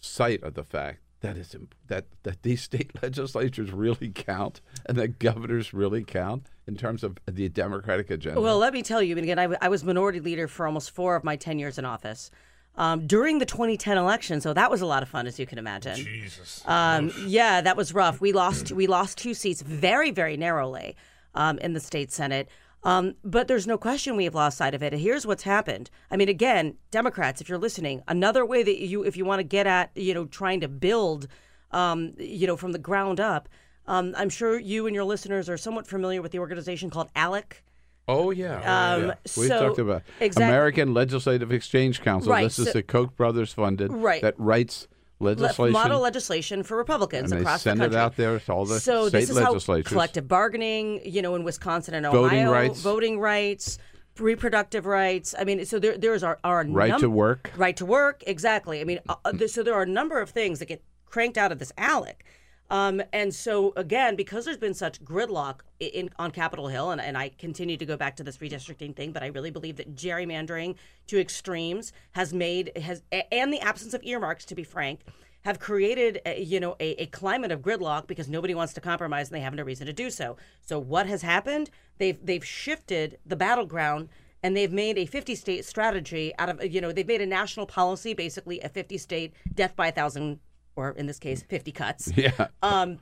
sight of the fact that imp- that that these state legislatures really count and that governors really count in terms of the Democratic agenda? Well, let me tell you, again, I, w- I was minority leader for almost four of my 10 years in office. Um, during the 2010 election, so that was a lot of fun, as you can imagine. Jesus. Um, yeah, that was rough. We lost we lost two seats very very narrowly um, in the state senate. Um, but there's no question we have lost sight of it. And here's what's happened. I mean, again, Democrats, if you're listening, another way that you, if you want to get at, you know, trying to build, um, you know, from the ground up. Um, I'm sure you and your listeners are somewhat familiar with the organization called ALEC. Oh yeah, Um, yeah. we so- talked about exact- American Legislative Exchange Council. Right, This is so- the Koch brothers funded. Right. That writes le- legislation. model legislation for Republicans and they across send the it country. out there to all the so state this is legislatures. how collective bargaining, you know, in Wisconsin and Ohio, Voting rights. voting rights, reproductive rights. I mean, so there there's our, our Right num- to work. right to work, exactly. I mean, uh, uh, so there are a number of things that get cranked out of this ALEC. Um, and so again, because there's been such gridlock in, on Capitol Hill, and, and I continue to go back to this redistricting thing, but I really believe that gerrymandering to extremes has made has and the absence of earmarks, to be frank, have created a, you know a, a climate of gridlock because nobody wants to compromise and they have no reason to do so. So what has happened? They've they've shifted the battleground and they've made a 50 state strategy out of you know they've made a national policy basically a 50 state death by a thousand or in this case 50 cuts Yeah. um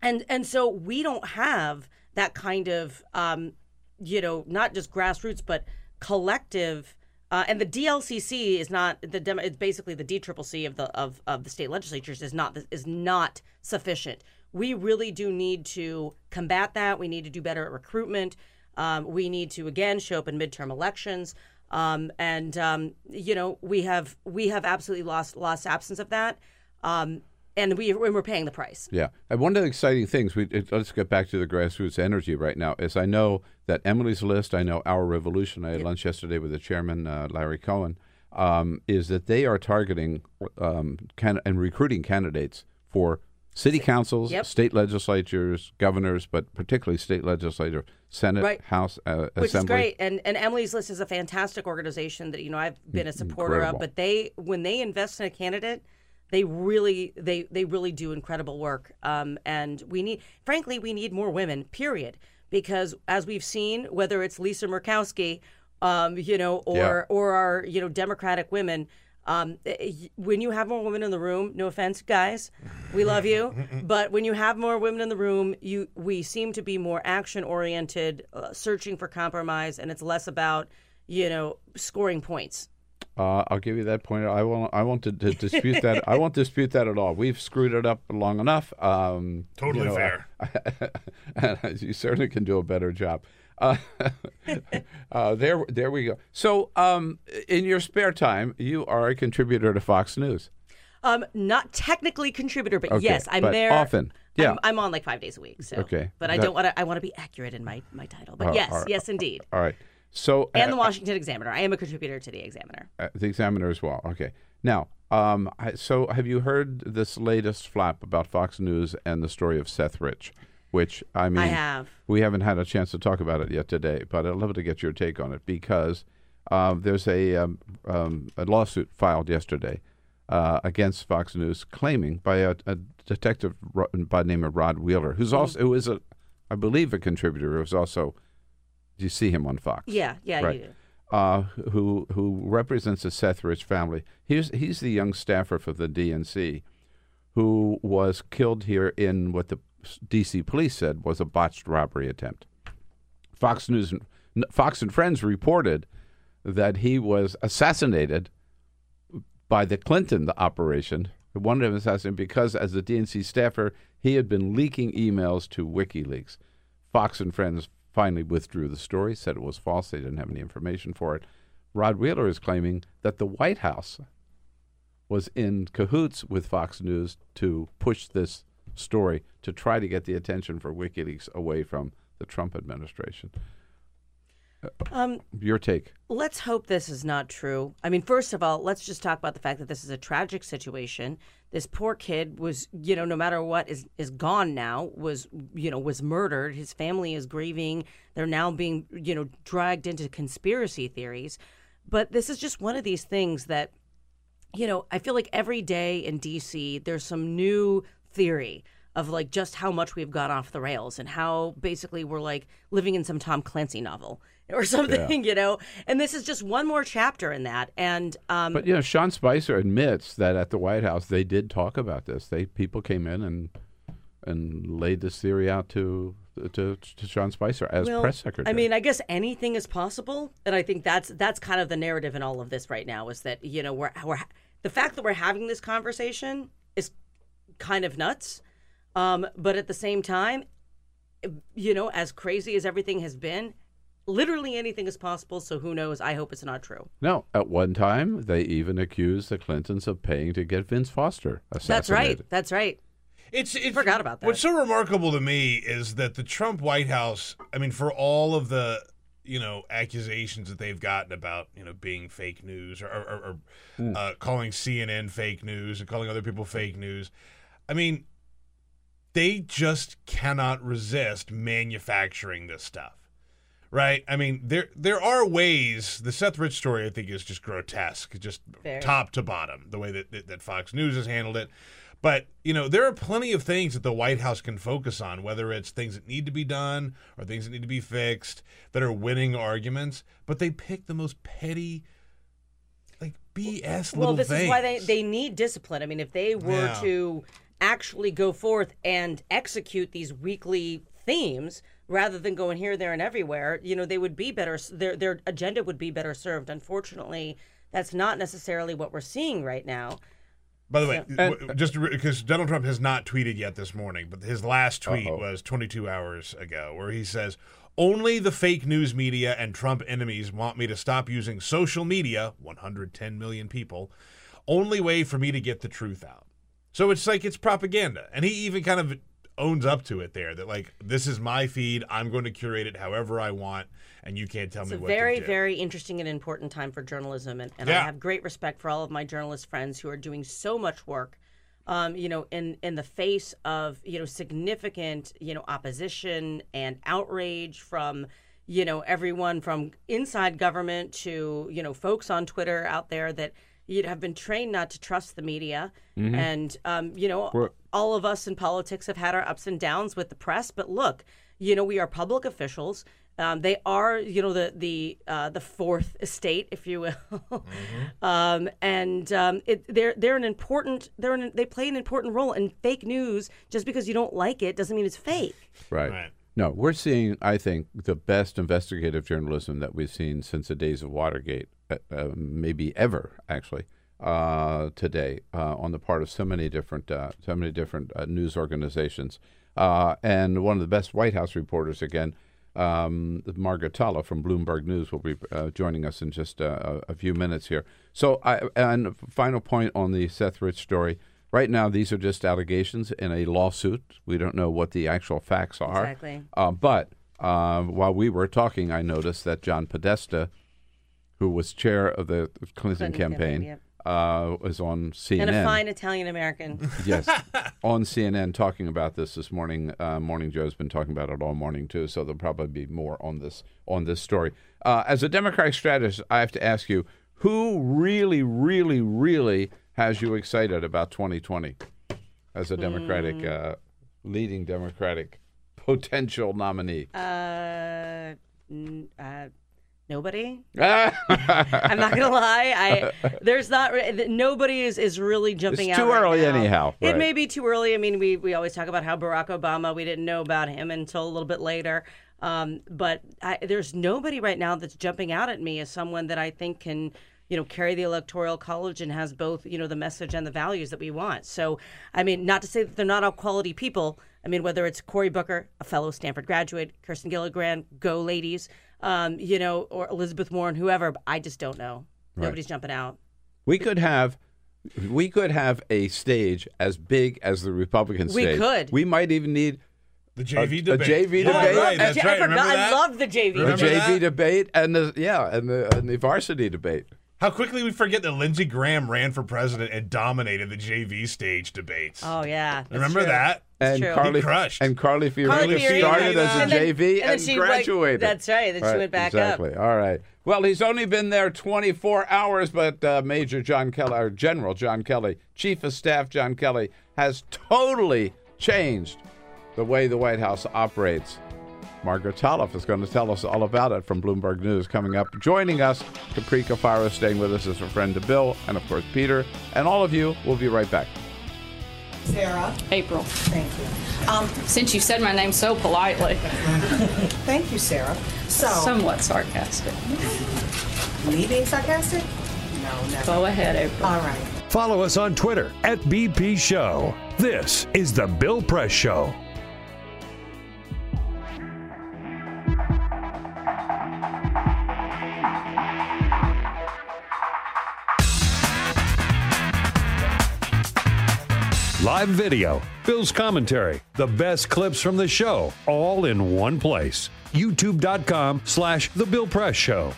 and and so we don't have that kind of um you know not just grassroots but collective Uh, and the DLCC is not the demo. it's basically the DCCC of the of, of the state legislatures is not is not sufficient. We really do need to combat that. We need to do better at recruitment. Um, we need to again show up in midterm elections. Um, and um, you know we have we have absolutely lost lost absence of that. Um, and we we're paying the price. Yeah, and one of the exciting things we it, let's get back to the grassroots energy right now is I know that Emily's list, I know Our Revolution. I had lunch yesterday with the chairman uh, Larry Cohen. Um, is that they are targeting um, can, and recruiting candidates for city councils, Yep. state legislatures, governors, but particularly state legislature, Senate, Right. House, uh, Which Assembly. is great, and and Emily's List is a fantastic organization that you know I've been a supporter Incredible. of. But they, when they invest in a candidate, they really they they really do incredible work. Um, and we need, frankly, we need more women. Period. Because as we've seen, whether it's Lisa Murkowski, um, you know, or Yeah. or our you know Democratic women. Um, eh, when you have more women in the room, no offense, guys, we love you, but when you have more women in the room, you we seem to be more action oriented, uh, searching for compromise, and it's less about you know scoring points. Uh, I'll give you that point. I won't. I won't d- d- dispute that. I won't dispute that at all. We've screwed it up long enough. Um, Totally you know, fair. and you certainly can do a better job. Uh, uh, there, there we go. So, um, in your spare time, you are a contributor to Fox News. Um, not technically contributor, but Okay, yes, I'm but there often. Yeah. I'm, I'm on like five days a week. So Okay, but I that- don't want to. I want to be accurate in my my title. But Uh, yes, all right. yes, indeed. All right. So, And the uh, Washington Examiner. I am a contributor to the Examiner. uh, the Examiner as well. Okay. Now, um, I, so have you heard this latest flap about Fox News and the story of Seth Rich? Which I mean, I have. We haven't had a chance to talk about it yet today, but I'd love to get your take on it because um, there's a, um, um, a lawsuit filed yesterday uh, against Fox News, claiming by a, a detective by the name of Rod Wheeler, who's also who is a, I believe, a contributor. Who is also, you see him on Fox? Yeah, yeah, right. you do. Uh, who who represents the Seth Rich family? He's he's the young staffer for the DNC, who was killed here in what the D.C. police said was a botched robbery attempt. Fox News, Fox and Friends reported that he was assassinated by the Clinton operation. One of them assassinated because, as a DNC staffer, he had been leaking emails to WikiLeaks. Fox and Friends finally withdrew the story, said it was false. They didn't have any information for it. Rod Wheeler is claiming that the White House was in cahoots with Fox News to push this story to try to get the attention for WikiLeaks away from the Trump administration. Um, Your take? Let's hope this is not true. I mean, first of all, let's just talk about the fact that this is a tragic situation. This poor kid was, you know, no matter what is is gone now, was, you know, was murdered. His family is grieving. They're now being, you know, dragged into conspiracy theories. But this is just one of these things that you know, I feel like every day in DC there's some new theory of like just how much we've gone off the rails and how basically we're like living in some Tom Clancy novel or something, you know. And this is just one more chapter in that. And um But you know, Sean Spicer admits that at the White House they did talk about this. They people came in and and laid this theory out to to, to Sean Spicer as well, press secretary. I mean, I guess anything is possible, and I think that's that's kind of the narrative in all of this right now is that you know we're we're the fact that we're having this conversation is kind of nuts, um, but at the same time, you know, as crazy as everything has been, literally anything is possible. So who knows? I hope it's not true. no, at one time they even accused the Clintons of paying to get Vince Foster assassinated. That's right. That's right. It's it, forgot about that. What's so remarkable to me is that the Trump White House, I mean, for all of the you know accusations that they've gotten about you know being fake news or, or, or uh, calling CNN fake news and calling other people fake news, I mean, they just cannot resist manufacturing this stuff. Right? I mean, there there are ways. The Seth Rich story, I think, is just grotesque, just Very. top to bottom, the way that, that that Fox News has handled it. But you know, there are plenty of things that the White House can focus on, whether it's things that need to be done or things that need to be fixed, that are winning arguments. But they pick the most petty, like BS well, little this things. is why they, they need discipline. I mean, if they were Yeah. to actually go forth and execute these weekly themes, rather than going here, there, and everywhere, you know, they would be better. Their their agenda would be better served. Unfortunately, that's not necessarily what we're seeing right now. By the way, w- uh, just because Donald Trump has not tweeted yet this morning, but his last tweet Uh-oh. was 22 hours ago, where he says, "Only the fake news media and Trump enemies want me to stop using social media. 110 million people. Only way for me to get the truth out." So it's like it's propaganda, and he even kind of owns up to it there that like this is my feed. I'm going to curate it however I want, and you can't tell It's me a what very, to do. very interesting and important time for journalism, and, and I have great respect for all of my journalist friends who are doing so much work. Um, you know, in in the face of you know significant you know opposition and outrage from you know everyone from inside government to you know folks on Twitter out there that you know, have been trained not to trust the media, Mhm. and um, you know We're- all of us in politics have had our ups and downs with the press, but look, you know, we are public officials. Um, they are, you know, the the uh, the fourth estate, if you will, um, and um, it, they're they're an important they're an, they play an important role. And fake news, just because you don't like it, doesn't mean it's fake. Right. No, we're seeing, I think, the best investigative journalism that we've seen since the days of Watergate, uh, uh, maybe ever, actually, uh, today, uh, on the part of so many different, uh, so many different uh, news organizations, uh, and one of the best White House reporters again. Um, Margaret Talev from Bloomberg News will be uh, joining us in just uh, a, few minutes here. So, I, and final point on the Seth Rich story. Right now, these are just allegations in a lawsuit. We don't know what the actual facts are. Exactly. Uh, but uh, while we were talking, I noticed that John Podesta, who was chair of the Clinton, Clinton campaign, yep. uh, was on CNN. And a fine Italian American. yes, on CNN talking about this this morning. Uh, morning Joe's been talking about it all morning too, so there'll probably be more on this on this story. Uh, as a Democratic strategist, I have to ask you, who really, really, really has you excited about 2020 as a Democratic uh, leading Democratic potential nominee? Uh, n- uh, nobody. I'm not gonna lie. I there's not nobody is is really jumping It's out. too right early now. anyhow, It may be too early. I mean, we we always talk about how Barack Obama. We didn't know about him until a little bit later. Um, but I, there's nobody right now that's jumping out at me as someone that I think can. You know, carry the electoral college and has both, you know, the message and the values that we want. So, I mean, not to say that they're not all quality people. I mean, whether it's Cory Booker, a fellow Stanford graduate, Kirsten Gillibrand, go ladies, um, you know, or Elizabeth Warren, whoever. I just don't know. Right. Nobody's jumping out. We could have we could have a stage as big as the Republican stage. We could. We might even need The JV a, debate. A JV Yeah, debate. right, that's I right. forgot. Remember that? I love the JV. A Remember JV that? debate and the yeah and the and the varsity debate. How quickly we forget that Lindsey Graham ran for president and dominated the JV stage debates. Oh yeah, that's Remember true. that? And true. Carly He crushed. and Carly Fiorina Carly Fiorina, started as a and then- JV and then and, she went- graduated. that's right, then she went back up. exactly. All right. Well, he's only been there 24 hours, but uh, Major John Kelly, or General John Kelly, Chief of Staff John Kelly, has totally changed the way the White House operates. Margaret Talev is going to tell us all about it from Bloomberg News coming up. Joining us, Capri Cafaro staying with us as a friend to Bill, and of course Peter, and all of you. We'll be right back. Sarah. April. Thank you. Um, Since you said my name so politely, thank you, Sarah. So, somewhat sarcastic. me being sarcastic? No, never. Go ahead, April. All right. Follow us on Twitter at BP Show. This is The Bill Press Show. Live video, Bill's commentary, the best clips from the show, all in one place. YouTube.com slash The Bill Press Show.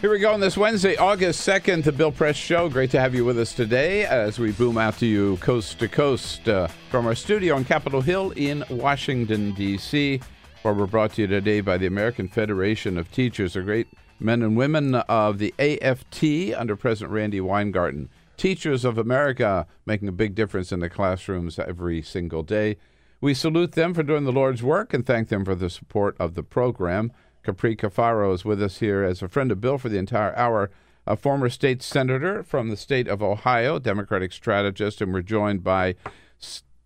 Here we go on this Wednesday, August 2nd, the Bill Press Show. Great to have you with us today as we boom out to you coast to coast uh, from our studio on Capitol Hill in Washington, D.C., where we're brought to you today by the American Federation of Teachers, the great men and women of the AFT under President Randi Weingarten. Teachers of America making a big difference in the classrooms every single day. We salute them for doing the Lord's work and thank them for the support of the program. Capri Cafaro is with us here as a friend of Bill for the entire hour, a former state senator from the state of Ohio, Democratic strategist, and we're joined by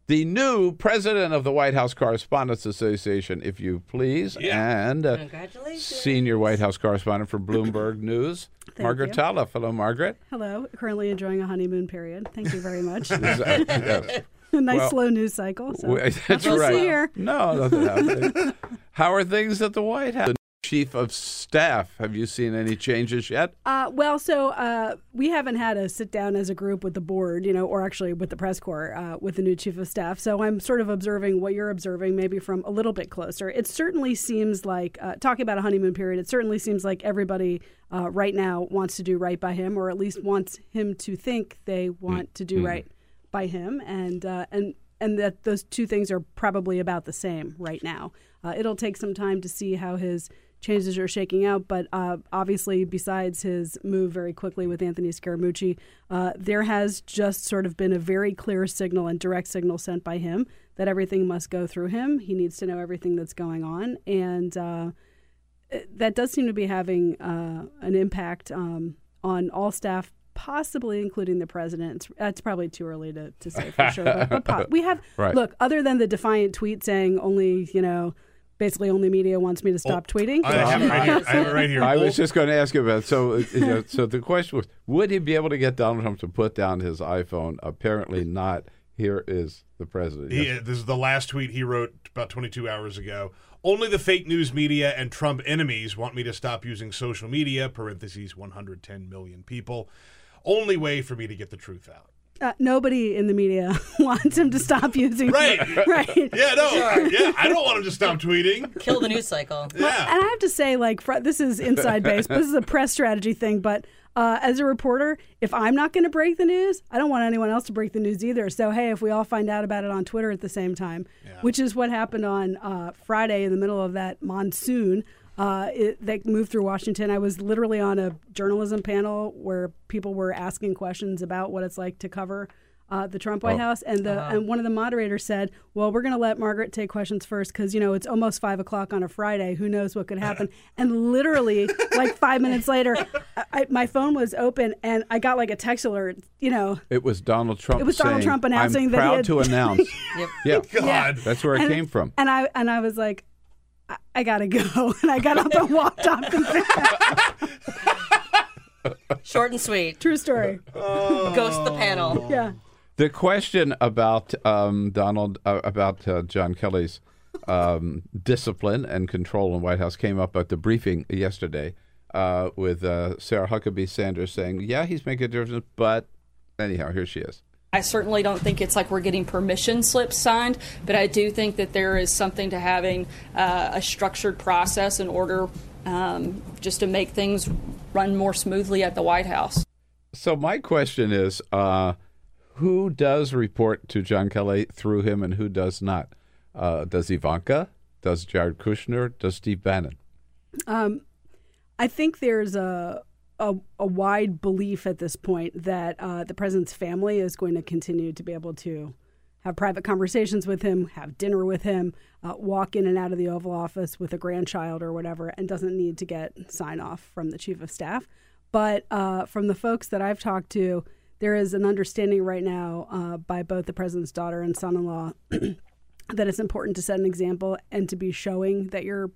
the new president of the White House Correspondents Association, if you please, and uh, Congratulations. senior White House correspondent for Bloomberg News, Thank Margaret you. Talev. Hello, Margaret. Hello. Currently enjoying a honeymoon period. Thank you very much. Is that- yes. a nice Well, slow news cycle. So Wait, that's we'll right. Here. No, nothing happening. How are things at the White House? Chief of staff. Have you seen any changes yet? Uh, well, so uh, we haven't had a sit down as a group with the board, you know, or actually with the press corps, uh, with the new chief of staff. So I'm sort of observing what you're observing, maybe from a little bit closer. It certainly seems like, uh, talking about a honeymoon period, it certainly seems like everybody uh, right now wants to do right by him, or at least wants him to think they want to do Mm. right by him, and uh, and and that those two things are probably about the same right now. Uh, it'll take some time to see how his changes are shaking out, but uh, obviously, besides his move very quickly with Anthony Scaramucci, uh, there has just sort of been a very clear signal and direct signal sent by him that everything must go through him. He needs to know everything that's going on, and uh, that does seem to be having uh, an impact um, on all staff. Possibly including the president. It's, it's probably too early to, to say for sure. But, but po- we have Right. look other than the defiant tweet saying only you know basically only media wants me to stop tweeting. I have it right here. I have it right here. I was just going to ask you about. So, uh, you know, so the question was, would he be able to get Donald Trump to put down his iPhone? Apparently not. Here is the president. He, Yes. this is the last tweet he wrote about 22 hours ago. Only the fake news media and Trump enemies want me to stop using social media. Parentheses 110 million people. Only way for me to get the truth out. Uh, nobody in the media wants him to stop using. Right. right. Yeah, no, yeah. I don't want him to stop tweeting. Kill the news cycle. Well, and I have to say, like, fr- this is inside base. this is a press strategy thing. But uh, as a reporter, if I'm not going to break the news, I don't want anyone else to break the news either. So, hey, if we all find out about it on Twitter at the same time, which is what happened on uh, Friday in the middle of that monsoon. Uh, it, that moved through Washington. I was literally on a journalism panel where people were asking questions about what it's like to cover uh, the Trump White Oh. House, and the Wow. and one of the moderators said, "Well, we're going to let Margaret take questions first because you know it's almost five o'clock on a Friday. Who knows what could happen?" and literally, like five minutes later, I, I, my phone was open and I got like a text alert. You know, It was Donald Trump. It was Donald saying, Trump announcing I'm that he proud had- to announce. Yep. Yeah, God. that's where it And- came from. and I and I was like, I, I gotta go, and I got up and walked off. The Short and sweet. True story. Ghost the panel. Yeah. The question about um, Donald, uh, about uh, John Kelly's um, discipline and control in White House came up at the briefing yesterday uh, with uh, Sarah Huckabee Sanders saying, yeah, he's making a difference, but anyhow, here she is. I certainly don't think it's like we're getting permission slips signed, but I do think that there is something to having uh, a structured process in order um, just to make things run more smoothly at the White House. So my question is, uh, who does report to John Kelly through him and who does not? Uh, does Ivanka? Does Jared Kushner? Does Steve Bannon? Um, I think there's a, a a wide belief at this point that uh, the president's family is going to continue to be able to have private conversations with him, have dinner with him, uh, walk in and out of the Oval Office with a grandchild or whatever, and doesn't need to get sign off from the chief of staff. But uh, from the folks that I've talked to, there is an understanding right now uh, by both the president's daughter and son-in-law that it's important to set an example and to be showing that you're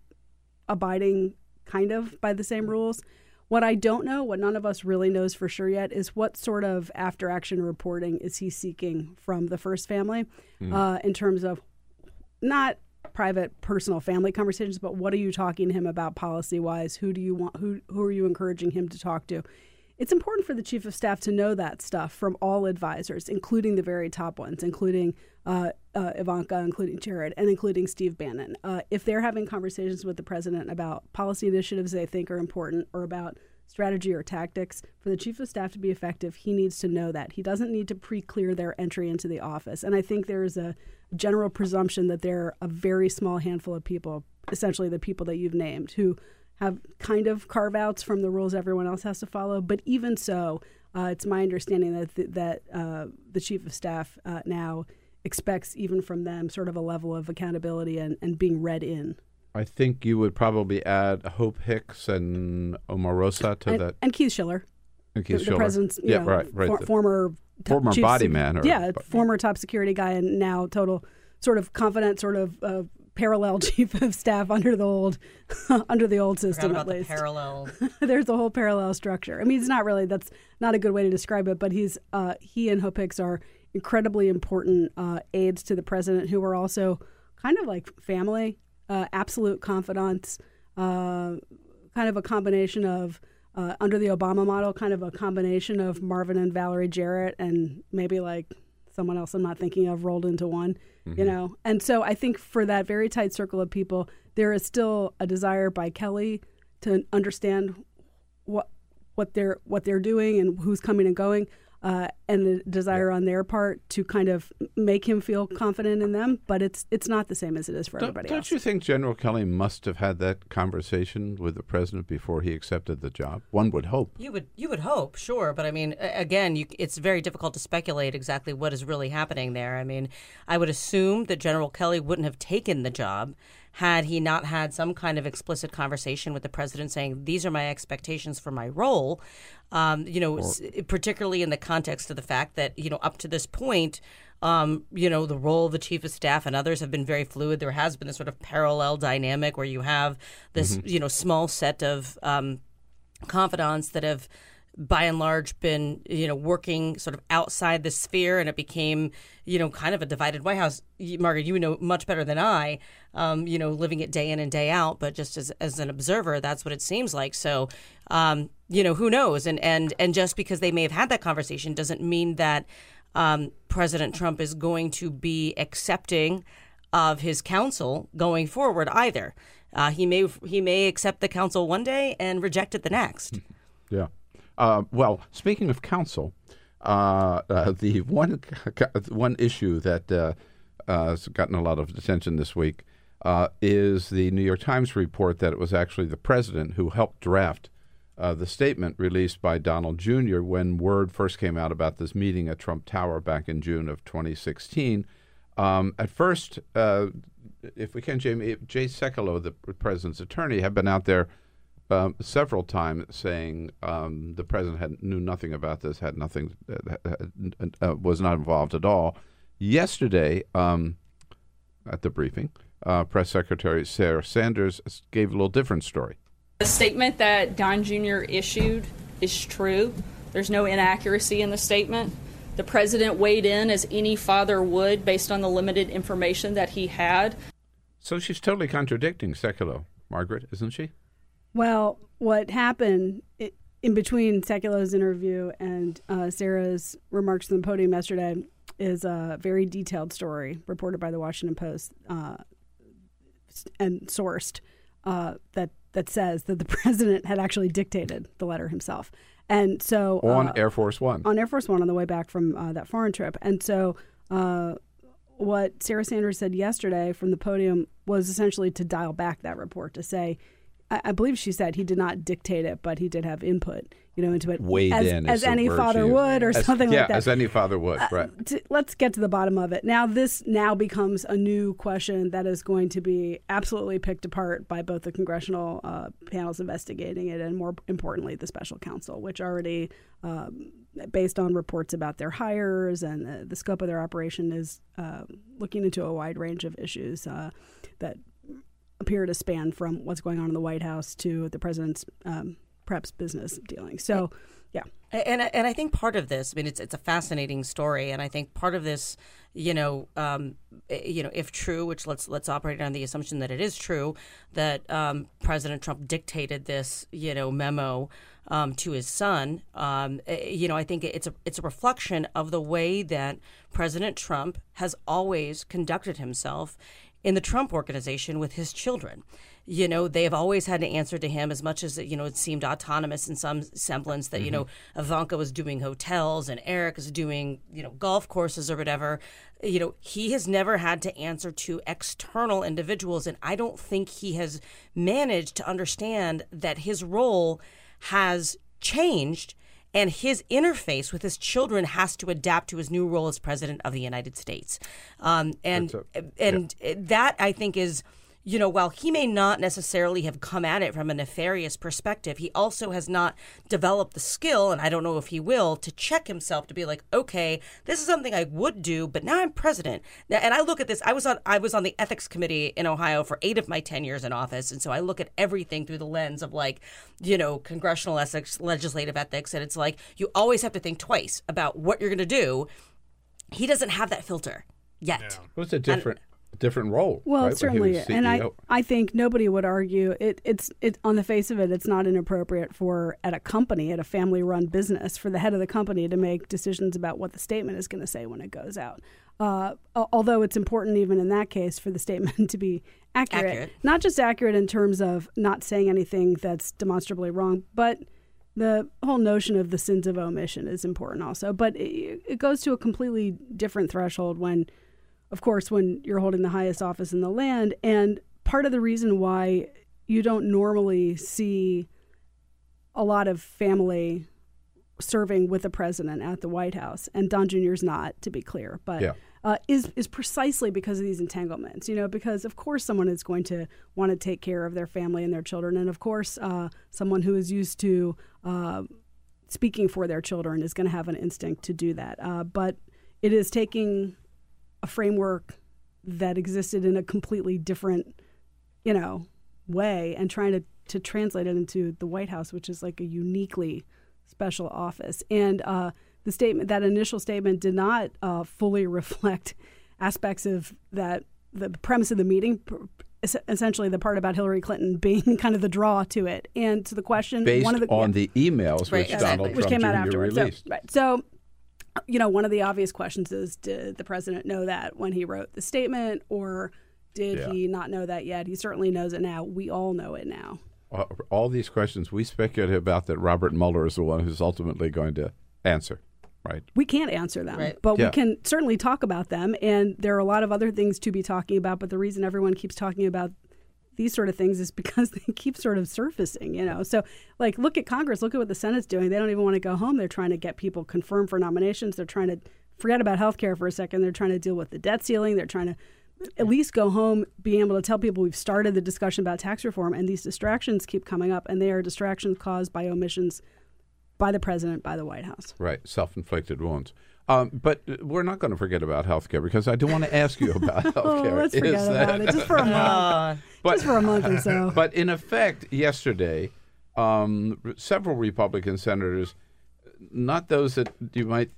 abiding kind of by the same rules. What I don't know, what none of us really knows for sure yet, is what sort of after action reporting is he seeking from the first family Mm. uh, in terms of not private personal family conversations but what are you talking to him about policy wise who do you want who who are you encouraging him to talk to it's important for the chief of staff to know that stuff from all advisors including the very top ones including uh, uh, ivanka including jared and including steve bannon. Uh, if they're having conversations with the president about policy initiatives they think are important or about strategy or tactics for the chief of staff to be effective he needs to know that. He doesn't need to pre-clear their entry into the office. And i think there's a general presumption that there are a very small handful of people essentially the people that you've named who have kind of carve outs from the rules everyone else has to follow. But even so uh, it's my understanding that th- that uh, the chief of staff uh, now expects even from them sort of a level of accountability and, and being read in I think you would probably add Hope Hicks and Omarosa to and, that. and Keith Schiller And the, Keith the Schiller. president's you Yeah, know, right, right. for- The- former top Former chief body man or- yeah, former top security guy, and now total sort of confident, sort of uh, parallel chief of staff under the old under the old system about at the least. parallel. There's a whole parallel structure. I mean, it's not really that's not a good way to describe it, but he's uh, he and Hope Hicks are incredibly important uh, aides to the president, who are also kind of like family, uh, absolute confidants, uh, kind of a combination of. Uh, under the Obama model, kind of a combination of Marvin and Valerie Jarrett, and maybe like someone else I'm not thinking of rolled into one, you know. And so I think for that very tight circle of people, there is still a desire by Kelly to understand what what they're what they're doing and who's coming and going, uh, and the desire on their part to kind of make him feel confident in them. But it's it's not the same as it is for Don't, everybody don't else. you think General Kelly must have had that conversation with the president before he accepted the job? One would hope. You would you would hope, sure, but I mean, again, you, it's very difficult to speculate exactly what is really happening there. I mean, I would assume that General Kelly wouldn't have taken the job had he not had some kind of explicit conversation with the president saying these are my expectations for my role. Um, you know, particularly in the context of the fact that you know up to this point. Um, you know, the role of the chief of staff and others have been very fluid. There has been a sort of parallel dynamic where you have this, Mhm. you know, small set of um, confidants that have by and large been you know working sort of outside the sphere and it became you know kind of a divided white house. Margaret you know much better than i um, you know living it day in and day out but just as, as an observer that's what it seems like. So um, you know who knows? And and and just because they may have had that conversation doesn't mean that um, president trump is going to be accepting of his counsel going forward either. Uh, he may he may accept the counsel one day and reject it the next. Yeah. Uh, well, speaking of counsel, uh, uh, the one one issue that uh, uh, has gotten a lot of attention this week uh, is the New York Times report that it was actually the president who helped draft the statement released by Donald Jr. when word first came out about this meeting at Trump Tower back in June of 2016. Um, at first, if we can, Jamie, Jay Sekulow, the president's attorney, had been out there um, several times saying um, the president had knew nothing about this, had nothing, uh, uh, was not involved at all. Yesterday, um, at the briefing, uh, Press Secretary Sarah Sanders gave a little different story. The statement that Don Jr. issued is true. There's no inaccuracy in the statement. The president weighed in as any father would based on the limited information that he had. So she's totally contradicting Sekulow, Margaret, isn't she? Well, what happened in between Sekulow's interview and uh, Sarah's remarks on the podium yesterday is a very detailed story reported by the Washington Post uh, and sourced uh, that that says that the president had actually dictated the letter himself. And so On uh, Air Force One. on Air Force One on the way back from uh, that foreign trip. And so, uh, what Sarah Sanders said yesterday from the podium was essentially to dial back that report to say, I, I believe she said he did not dictate it, but he did have input, you know, into it, Weighed as, in, as any father used. would, or As- something yeah, like that. as any father would, Uh, right? to, let's get to the bottom of it. Now, this now becomes a new question that is going to be absolutely picked apart by both the congressional uh, panels investigating it and, more importantly, the special counsel, which already, um, based on reports about their hires and uh, the scope of their operation, is uh, looking into a wide range of issues uh, that appear to span from what's going on in the White House to the president's um, business dealings. So, yeah. And and I think part of this, I mean, it's it's a fascinating story, and I think part of this, you know, um, eh, you know, if true, which let's let's operate on the assumption that it is true, that um, President Trump dictated this, you know, memo um, to his son. Um, eh, you know, I think it's a it's a reflection of the way that President Trump has always conducted himself in the Trump organization with his children. You know, they have always had to answer to him as much as, you know, it seemed autonomous in some semblance that, you know, mm-hmm. Ivanka was doing hotels and Eric is doing, you know, golf courses or whatever. You know, he has never had to answer to external individuals. And I don't think he has managed to understand that his role has changed and his interface with his children has to adapt to his new role as president of the United States. Um, and and that I think is you know, while he may not necessarily have come at it from a nefarious perspective, he also has not developed the skill, and I don't know if he will, to check himself to be like, okay, this is something I would do, but now I'm president. Now, and I look at this. I was on I was on the ethics committee in Ohio for eight of my ten years in office, and so I look at everything through the lens of like, you know, congressional ethics, legislative ethics, and it's like you always have to think twice about what you're going to do. He doesn't have that filter yet. It was a different different role. Well, right, certainly, was and I, I think nobody would argue it. It's it on the face of it, it's not inappropriate for at a company, at a family-run business, for the head of the company to make decisions about what the statement is going to say when it goes out. Uh, although it's important, even in that case, for the statement to be accurate, Accurate. not just accurate in terms of not saying anything that's demonstrably wrong, but the whole notion of the sins of omission is important also. But it, it goes to a completely different threshold when of course, when you're holding the highest office in the land. And part of the reason why you don't normally see a lot of family serving with the president at the White House, and Don Jr.'s not, to be clear, but Yeah. uh, is is precisely because of these entanglements. You know, because of course someone is going to want to take care of their family and their children, and of course uh, someone who is used to uh, speaking for their children is going to have an instinct to do that. Uh, but it is taking a framework that existed in a completely different, you know, way and trying to, to translate it into the White House, which is like a uniquely special office. And uh, the statement, that initial statement, did not uh, fully reflect aspects of that. The premise of the meeting, essentially, the part about Hillary Clinton being kind of the draw to it, and to the question, based one of the on the emails Right, which exactly. Donald which Trump came out Jr. afterwards. So, right. So, you know, one of the obvious questions is did the president know that when he wrote the statement, or did Yeah. he not know that yet? He certainly knows it now. We all know it now. Uh, all these questions we speculate about that Robert Mueller is the one who's ultimately going to answer, right? We can't answer them, Right. but Yeah. we can certainly talk about them. And there are a lot of other things to be talking about. But the reason everyone keeps talking about these sort of things is because they keep sort of surfacing, you know. So, like, look at Congress. Look at what the Senate's doing. They don't even want to go home. They're trying to get people confirmed for nominations. They're trying to forget about health care for a second. They're trying to deal with the debt ceiling. They're trying to at least go home being able to tell people we've started the discussion about tax reform and these distractions keep coming up and they are distractions caused by omissions by the president by the white house Right, self-inflicted wounds. Um, but we're not going to forget about healthcare because I do want to ask you about healthcare. oh let's Is forget that- about it just for a month just for a month or so But in effect, yesterday, um, several Republican senators, not those that you might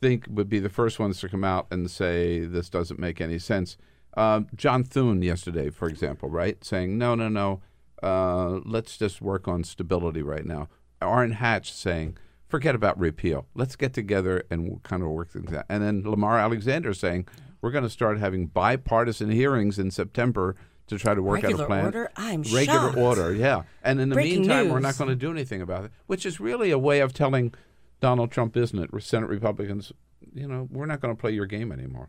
think would be the first ones to come out and say this doesn't make any sense. Um, John Thune yesterday, for example, right, saying no, no, no, uh, let's just work on stability right now. Orrin Hatch saying forget about repeal. Let's get together and we'll kind of work things out. And then Lamar Alexander saying we're going to start having bipartisan hearings in September to try to work out a plan. order? I'm regular shocked. order, yeah. And in the Breaking meantime, we're not going to do anything about it, which is really a way of telling Donald Trump, isn't it? Senate Republicans, you know, we're not going to play your game anymore.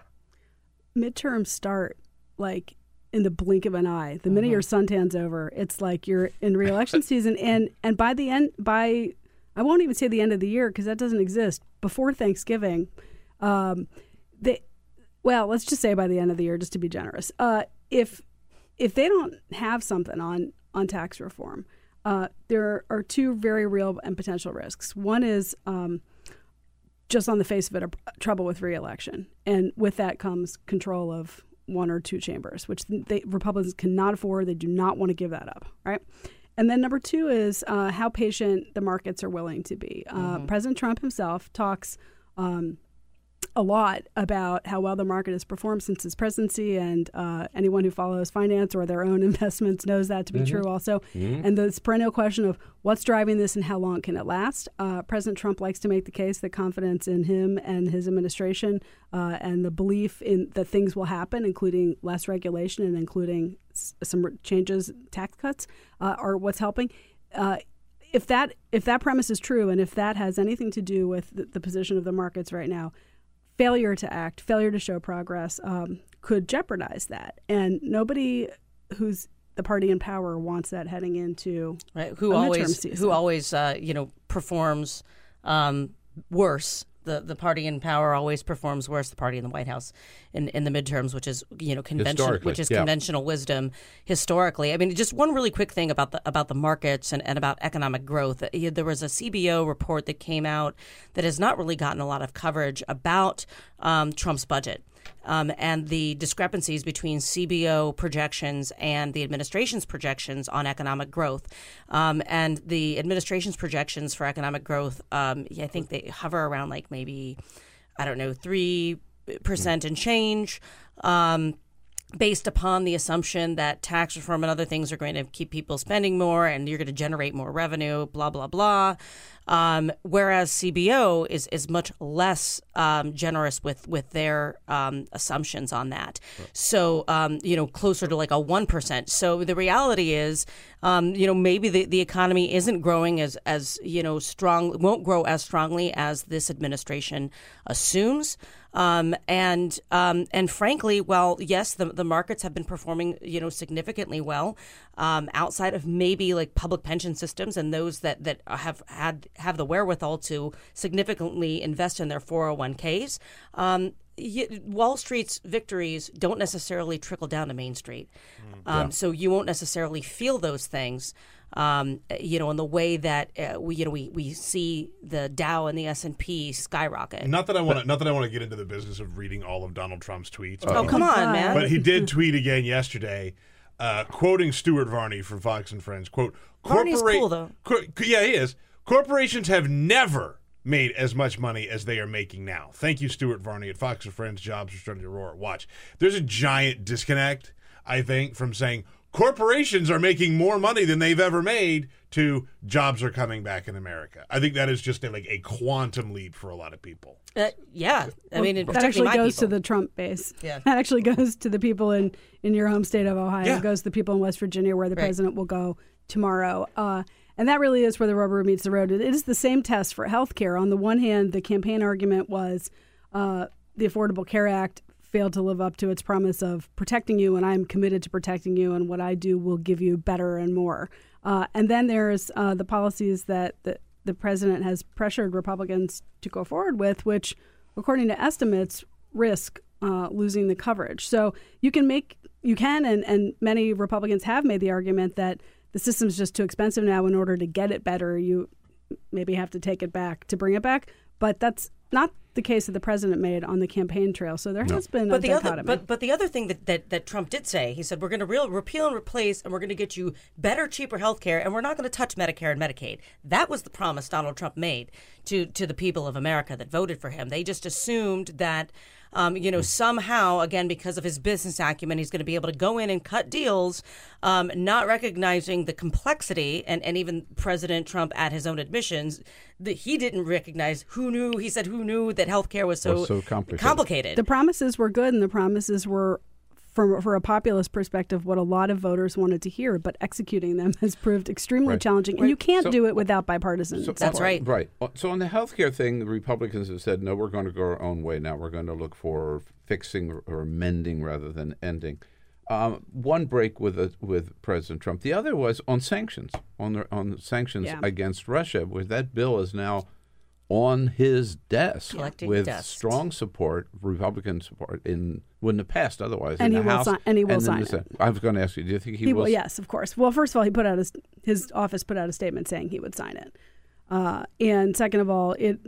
midterms start like in the blink of an eye the minute mm-hmm. your suntan's over it's like you're in reelection season and and by the end by i won't even say the end of the year because that doesn't exist before thanksgiving um they well let's just say by the end of the year just to be generous uh if if they don't have something on on tax reform uh, there are two very real and potential risks. One is um, just on the face of it, a, trouble with reelection, and with that comes control of one or two chambers, which they, Republicans cannot afford. They do not want to give that up, right? And then number two is uh, how patient the markets are willing to be. Uh, President Trump himself talks. Um, a lot about how well the market has performed since his presidency, and uh, anyone who follows finance or their own investments knows that to be Mhm. true also. Mhm. And this perennial question of what's driving this and how long can it last. Uh, President Trump likes to make the case that confidence in him and his administration uh, and the belief in that things will happen, including less regulation and including s- some changes, tax cuts, uh, are what's helping. Uh, if that if that premise is true, and if that has anything to do with the, the position of the markets right now, failure to act, failure to show progress, um, could jeopardize that. And nobody who's the party in power wants that heading into right who always season. who always uh, you know performs um, worse the, the party in power always performs worse. The party in the White House in, in the midterms, which is you know conventional, Historically, which is yeah. conventional wisdom historically. I mean, just one really quick thing about the about the markets and, and about economic growth. Uh, There was a CBO report that came out that has not really gotten a lot of coverage about um, Trump's budget. Um, and the discrepancies between CBO projections and the administration's projections on economic growth. Um, and the administration's projections for economic growth, um, I think they hover around like maybe, I don't know, 3% and change. Um, based upon the assumption that tax reform and other things are going to keep people spending more and you're going to generate more revenue, blah, blah, blah. Um, whereas CBO is, is much less um, generous with, with their um, assumptions on that. So, um, you know, closer to like a 1%. So the reality is, um, you know, maybe the, the economy isn't growing as, as, you know, strong, won't grow as strongly as this administration assumes. Um, and um, and frankly, well, yes, the the markets have been performing, you know, significantly well um, outside of maybe like public pension systems and those that that have had have the wherewithal to significantly invest in their 401ks. Um, Wall Street's victories don't necessarily trickle down to Main Street, um, Yeah. so you won't necessarily feel those things. Um, you know, in the way that uh, we, you know, we, we see the Dow and the S and P skyrocket. Not that I want to. Not that I want to get into the business of reading all of Donald Trump's tweets. Oh, come on, man. But he did tweet again yesterday, uh, quoting Stuart Varney from Fox and Friends. "Quote: Varney's "Corpora- cool, though. cor- yeah, he is. Corporations have never made as much money as they are making now. Thank you, Stuart Varney at Fox and Friends. Jobs are starting to roar. Watch. There's a giant disconnect, I think, from saying corporations are making more money than they've ever made to jobs are coming back in America. I think that is just a, like a quantum leap for a lot of people. Uh, yeah, I mean, it that actually my goes people. to the Trump base. Yeah. that actually goes to the people in in your home state of Ohio. Yeah. It goes to the people in West Virginia, where the Right. president will go tomorrow. Uh, and that really is where the rubber meets the road. It is the same test for health care. On the one hand, the campaign argument was uh, the Affordable Care Act failed to live up to its promise of protecting you, and I'm committed to protecting you, and what I do will give you better and more. Uh, and then there's uh, the policies that the, the president has pressured Republicans to go forward with, which, according to estimates, risk uh, losing the coverage. So you can make, you can, and, and many Republicans have made the argument that the system's just too expensive now. In order to get it better, you maybe have to take it back to bring it back. But that's not the case that the president made on the campaign trail. So there has been a but the other, dichotomy. but but the other thing that, that, that Trump did say, he said we're going to real, repeal and replace, and we're going to get you better, cheaper health care, and we're not going to touch Medicare and Medicaid. That was the promise Donald Trump made to to the people of America that voted for him. They just assumed that. Um, you know, somehow, again, because of his business acumen, he's going to be able to go in and cut deals, um, not recognizing the complexity. And, and even President Trump, at his own admissions, that he didn't recognize who knew. He said, "Who knew that healthcare was so, Was so complicated. complicated?" The promises were good, and the promises were, from for a populist perspective, what a lot of voters wanted to hear. But executing them has proved extremely Right. challenging, and Right. you can't So- do it without bipartisan. So- support. Right. Uh, So on the healthcare thing, the Republicans have said, no, we're going to go our own way now. We're going to look for fixing or amending rather than ending. Um, one break with uh, with President Trump. The other was on sanctions, on the, on sanctions Yeah. against Russia, where that bill is now on his desk Collecting with dust. strong support, Republican support. In wouldn't have passed otherwise. And in he the will House, sign- and he will then sign it. I was going to ask you, do you think he, He will? will, yes, of course. Well, first of all, he put out his his office put out a statement saying he would sign it, uh, and second of all, it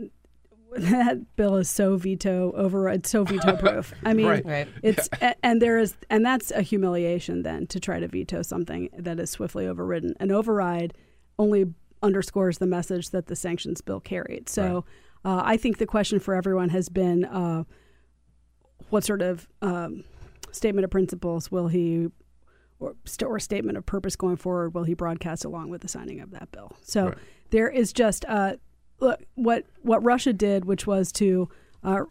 that bill is so veto over it's so veto proof. I mean, Right. Right. it's a- and there is and that's a humiliation then to try to veto something that is swiftly overridden. An override only underscores the message that the sanctions bill carried. So, uh, I think the question for everyone has been. Uh, what sort of um, statement of principles will he or, st- or statement of purpose going forward will he broadcast along with the signing of that bill so Right. there is just uh, look what what russia did which was to uh,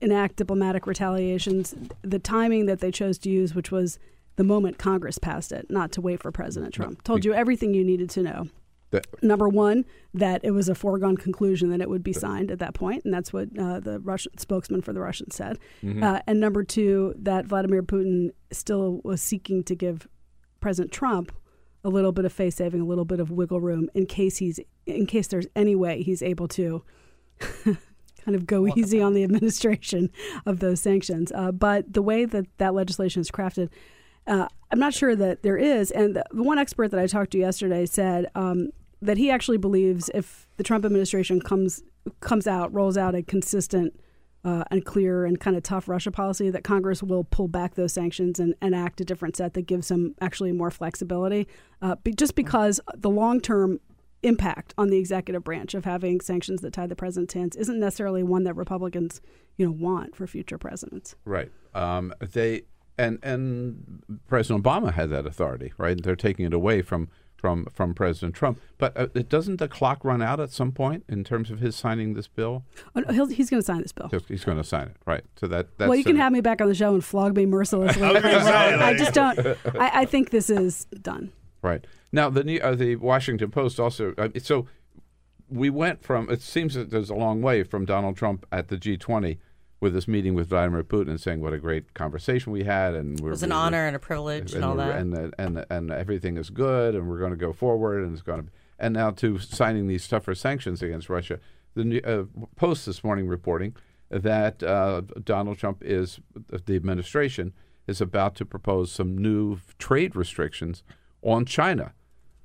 enact diplomatic retaliations the timing that they chose to use which was the moment congress passed it not to wait for president trump told you everything you needed to know That- number one, that it was a foregone conclusion that it would be signed at that point, and that's what uh, the Russian spokesman for the Russians said. Mhm. Uh, and number two, that Vladimir Putin still was seeking to give President Trump a little bit of face saving, a little bit of wiggle room in case he's in case there's any way he's able to kind of go easy on the administration of those sanctions. Uh, but the way that that legislation is crafted, uh, I'm not sure that there is. And the one expert that I talked to yesterday said um, that he actually believes if the Trump administration comes comes out, rolls out a consistent uh, and clear and kind of tough Russia policy, that Congress will pull back those sanctions and, and act a different set that gives them actually more flexibility. Uh, be, just because the long term impact on the executive branch of having sanctions that tie the president's hands isn't necessarily one that Republicans, you know, want for future presidents. Right. Um, they and and President Obama had that authority, right? They're taking it away from from from President Trump. But uh, doesn't the clock run out at some point in terms of his signing this bill? Oh, no, he's going to sign this bill. He's, he's going to sign it, right? So that that's well, you can have me back on the show and flog me mercilessly. I was I just don't. I, I think this is done. Right now, the New- uh, the Washington Post also. Uh, so we went from. It seems that there's a long way from Donald Trump at the G20 with this meeting with Vladimir Putin and saying what a great conversation we had, and we're, It was an honor and a privilege and all that. and uh, and and everything is good, and we're going to go forward, and it's going to. And now to signing these tougher sanctions against Russia. The uh, Post this morning reporting that uh, Donald Trump is the administration is about to propose some new trade restrictions on China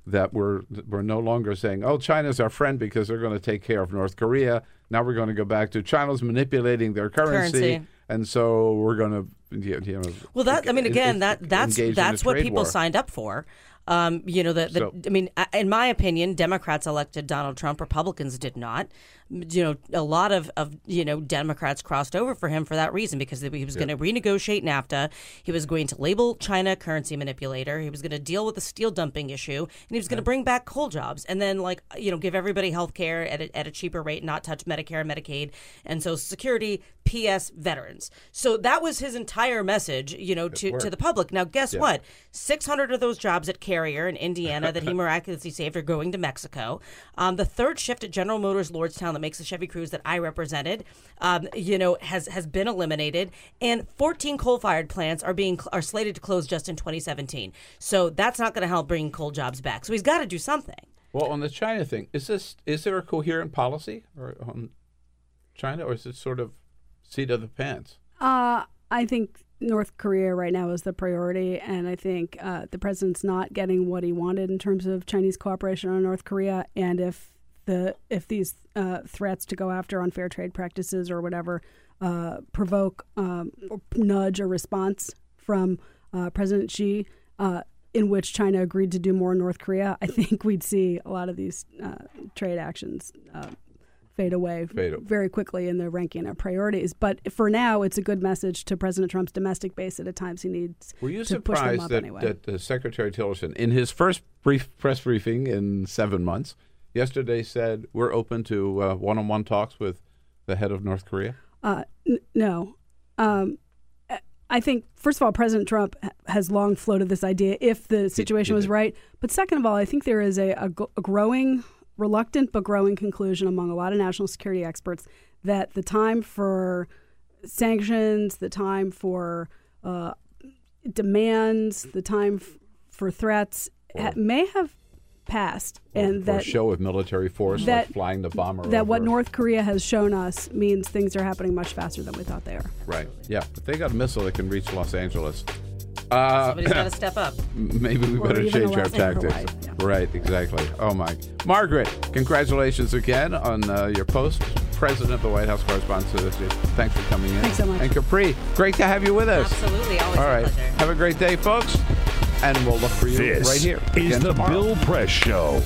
that we're we're no longer saying, "Oh, China's our friend because they're going to take care of North Korea." Now we're going to go back to China's manipulating their currency, Currency. and so we're going to, you know. Well, that I mean, again, that that's engage in a that's what people war. signed up for. Um, you know, the, the So- I mean, in my opinion, Democrats elected Donald Trump. Republicans did not. You know, a lot of, of you know Democrats crossed over for him for that reason because he was Yeah. going to renegotiate NAFTA. He was going to label China currency manipulator. He was going to deal with the steel dumping issue, and he was going to bring back coal jobs, and then like you know give everybody health care at a, at a cheaper rate, not touch Medicare and Medicaid and Social Security. P.S. Veterans. So that was his entire message, you know, to, to worked. the public. Now, guess Yeah. what? 600 of those jobs at Carrier in Indiana that he miraculously saved are going to Mexico. Um, the third shift at General Motors Lordstown that makes the Chevy Cruze that I represented, um, you know, has has been eliminated, and 14 coal-fired plants are being are slated to close just in 2017. So that's not going to help bring coal jobs back. So he's got to do something. Well, on the China thing, is this is there a coherent policy or on China, or is it sort of seat of the pants? Uh, I think North Korea right now is the priority, and I think uh, the president's not getting what he wanted in terms of Chinese cooperation on North Korea. And if the if these uh, threats to go after unfair trade practices or whatever uh, provoke um, or nudge a response from uh, President Xi. Uh, in which China agreed to do more in North Korea, I think we'd see a lot of these uh, trade actions uh, fade away Fade very quickly in the ranking of priorities. But for now, it's a good message to President Trump's domestic base at a times he needs Were you to push them surprised up that, anyway. that Secretary Tillerson, in his first brief press briefing in seven months, yesterday said we're open to uh, one-on-one talks with the head of North Korea? Uh, n- no. Um, I- think, first of all, President Trump has long floated this idea if the situation was right. But second of all, I think there is a, a, a growing, reluctant but growing conclusion among a lot of national security experts that the time for sanctions, the time for uh, demands, the time f- for threats ha- may have passed, and or that show of military force, that- like flying the bomber that what. North Korea has shown us means things are happening much faster than we thought they are. Right. Yeah, but they got a missile that can reach Los Angeles. Uh, Somebody's got to step up. Maybe we Or better change our arrest them for tactics. Right, exactly. Oh my, Margaret, congratulations again on uh, your post, president of the White House Correspondents Association. Thanks for coming in. Thanks so much. And Capri, great to have you with us. Absolutely, always All a pleasure. have a great day, folks, and we'll look for you This right here is the. Bill Press Show.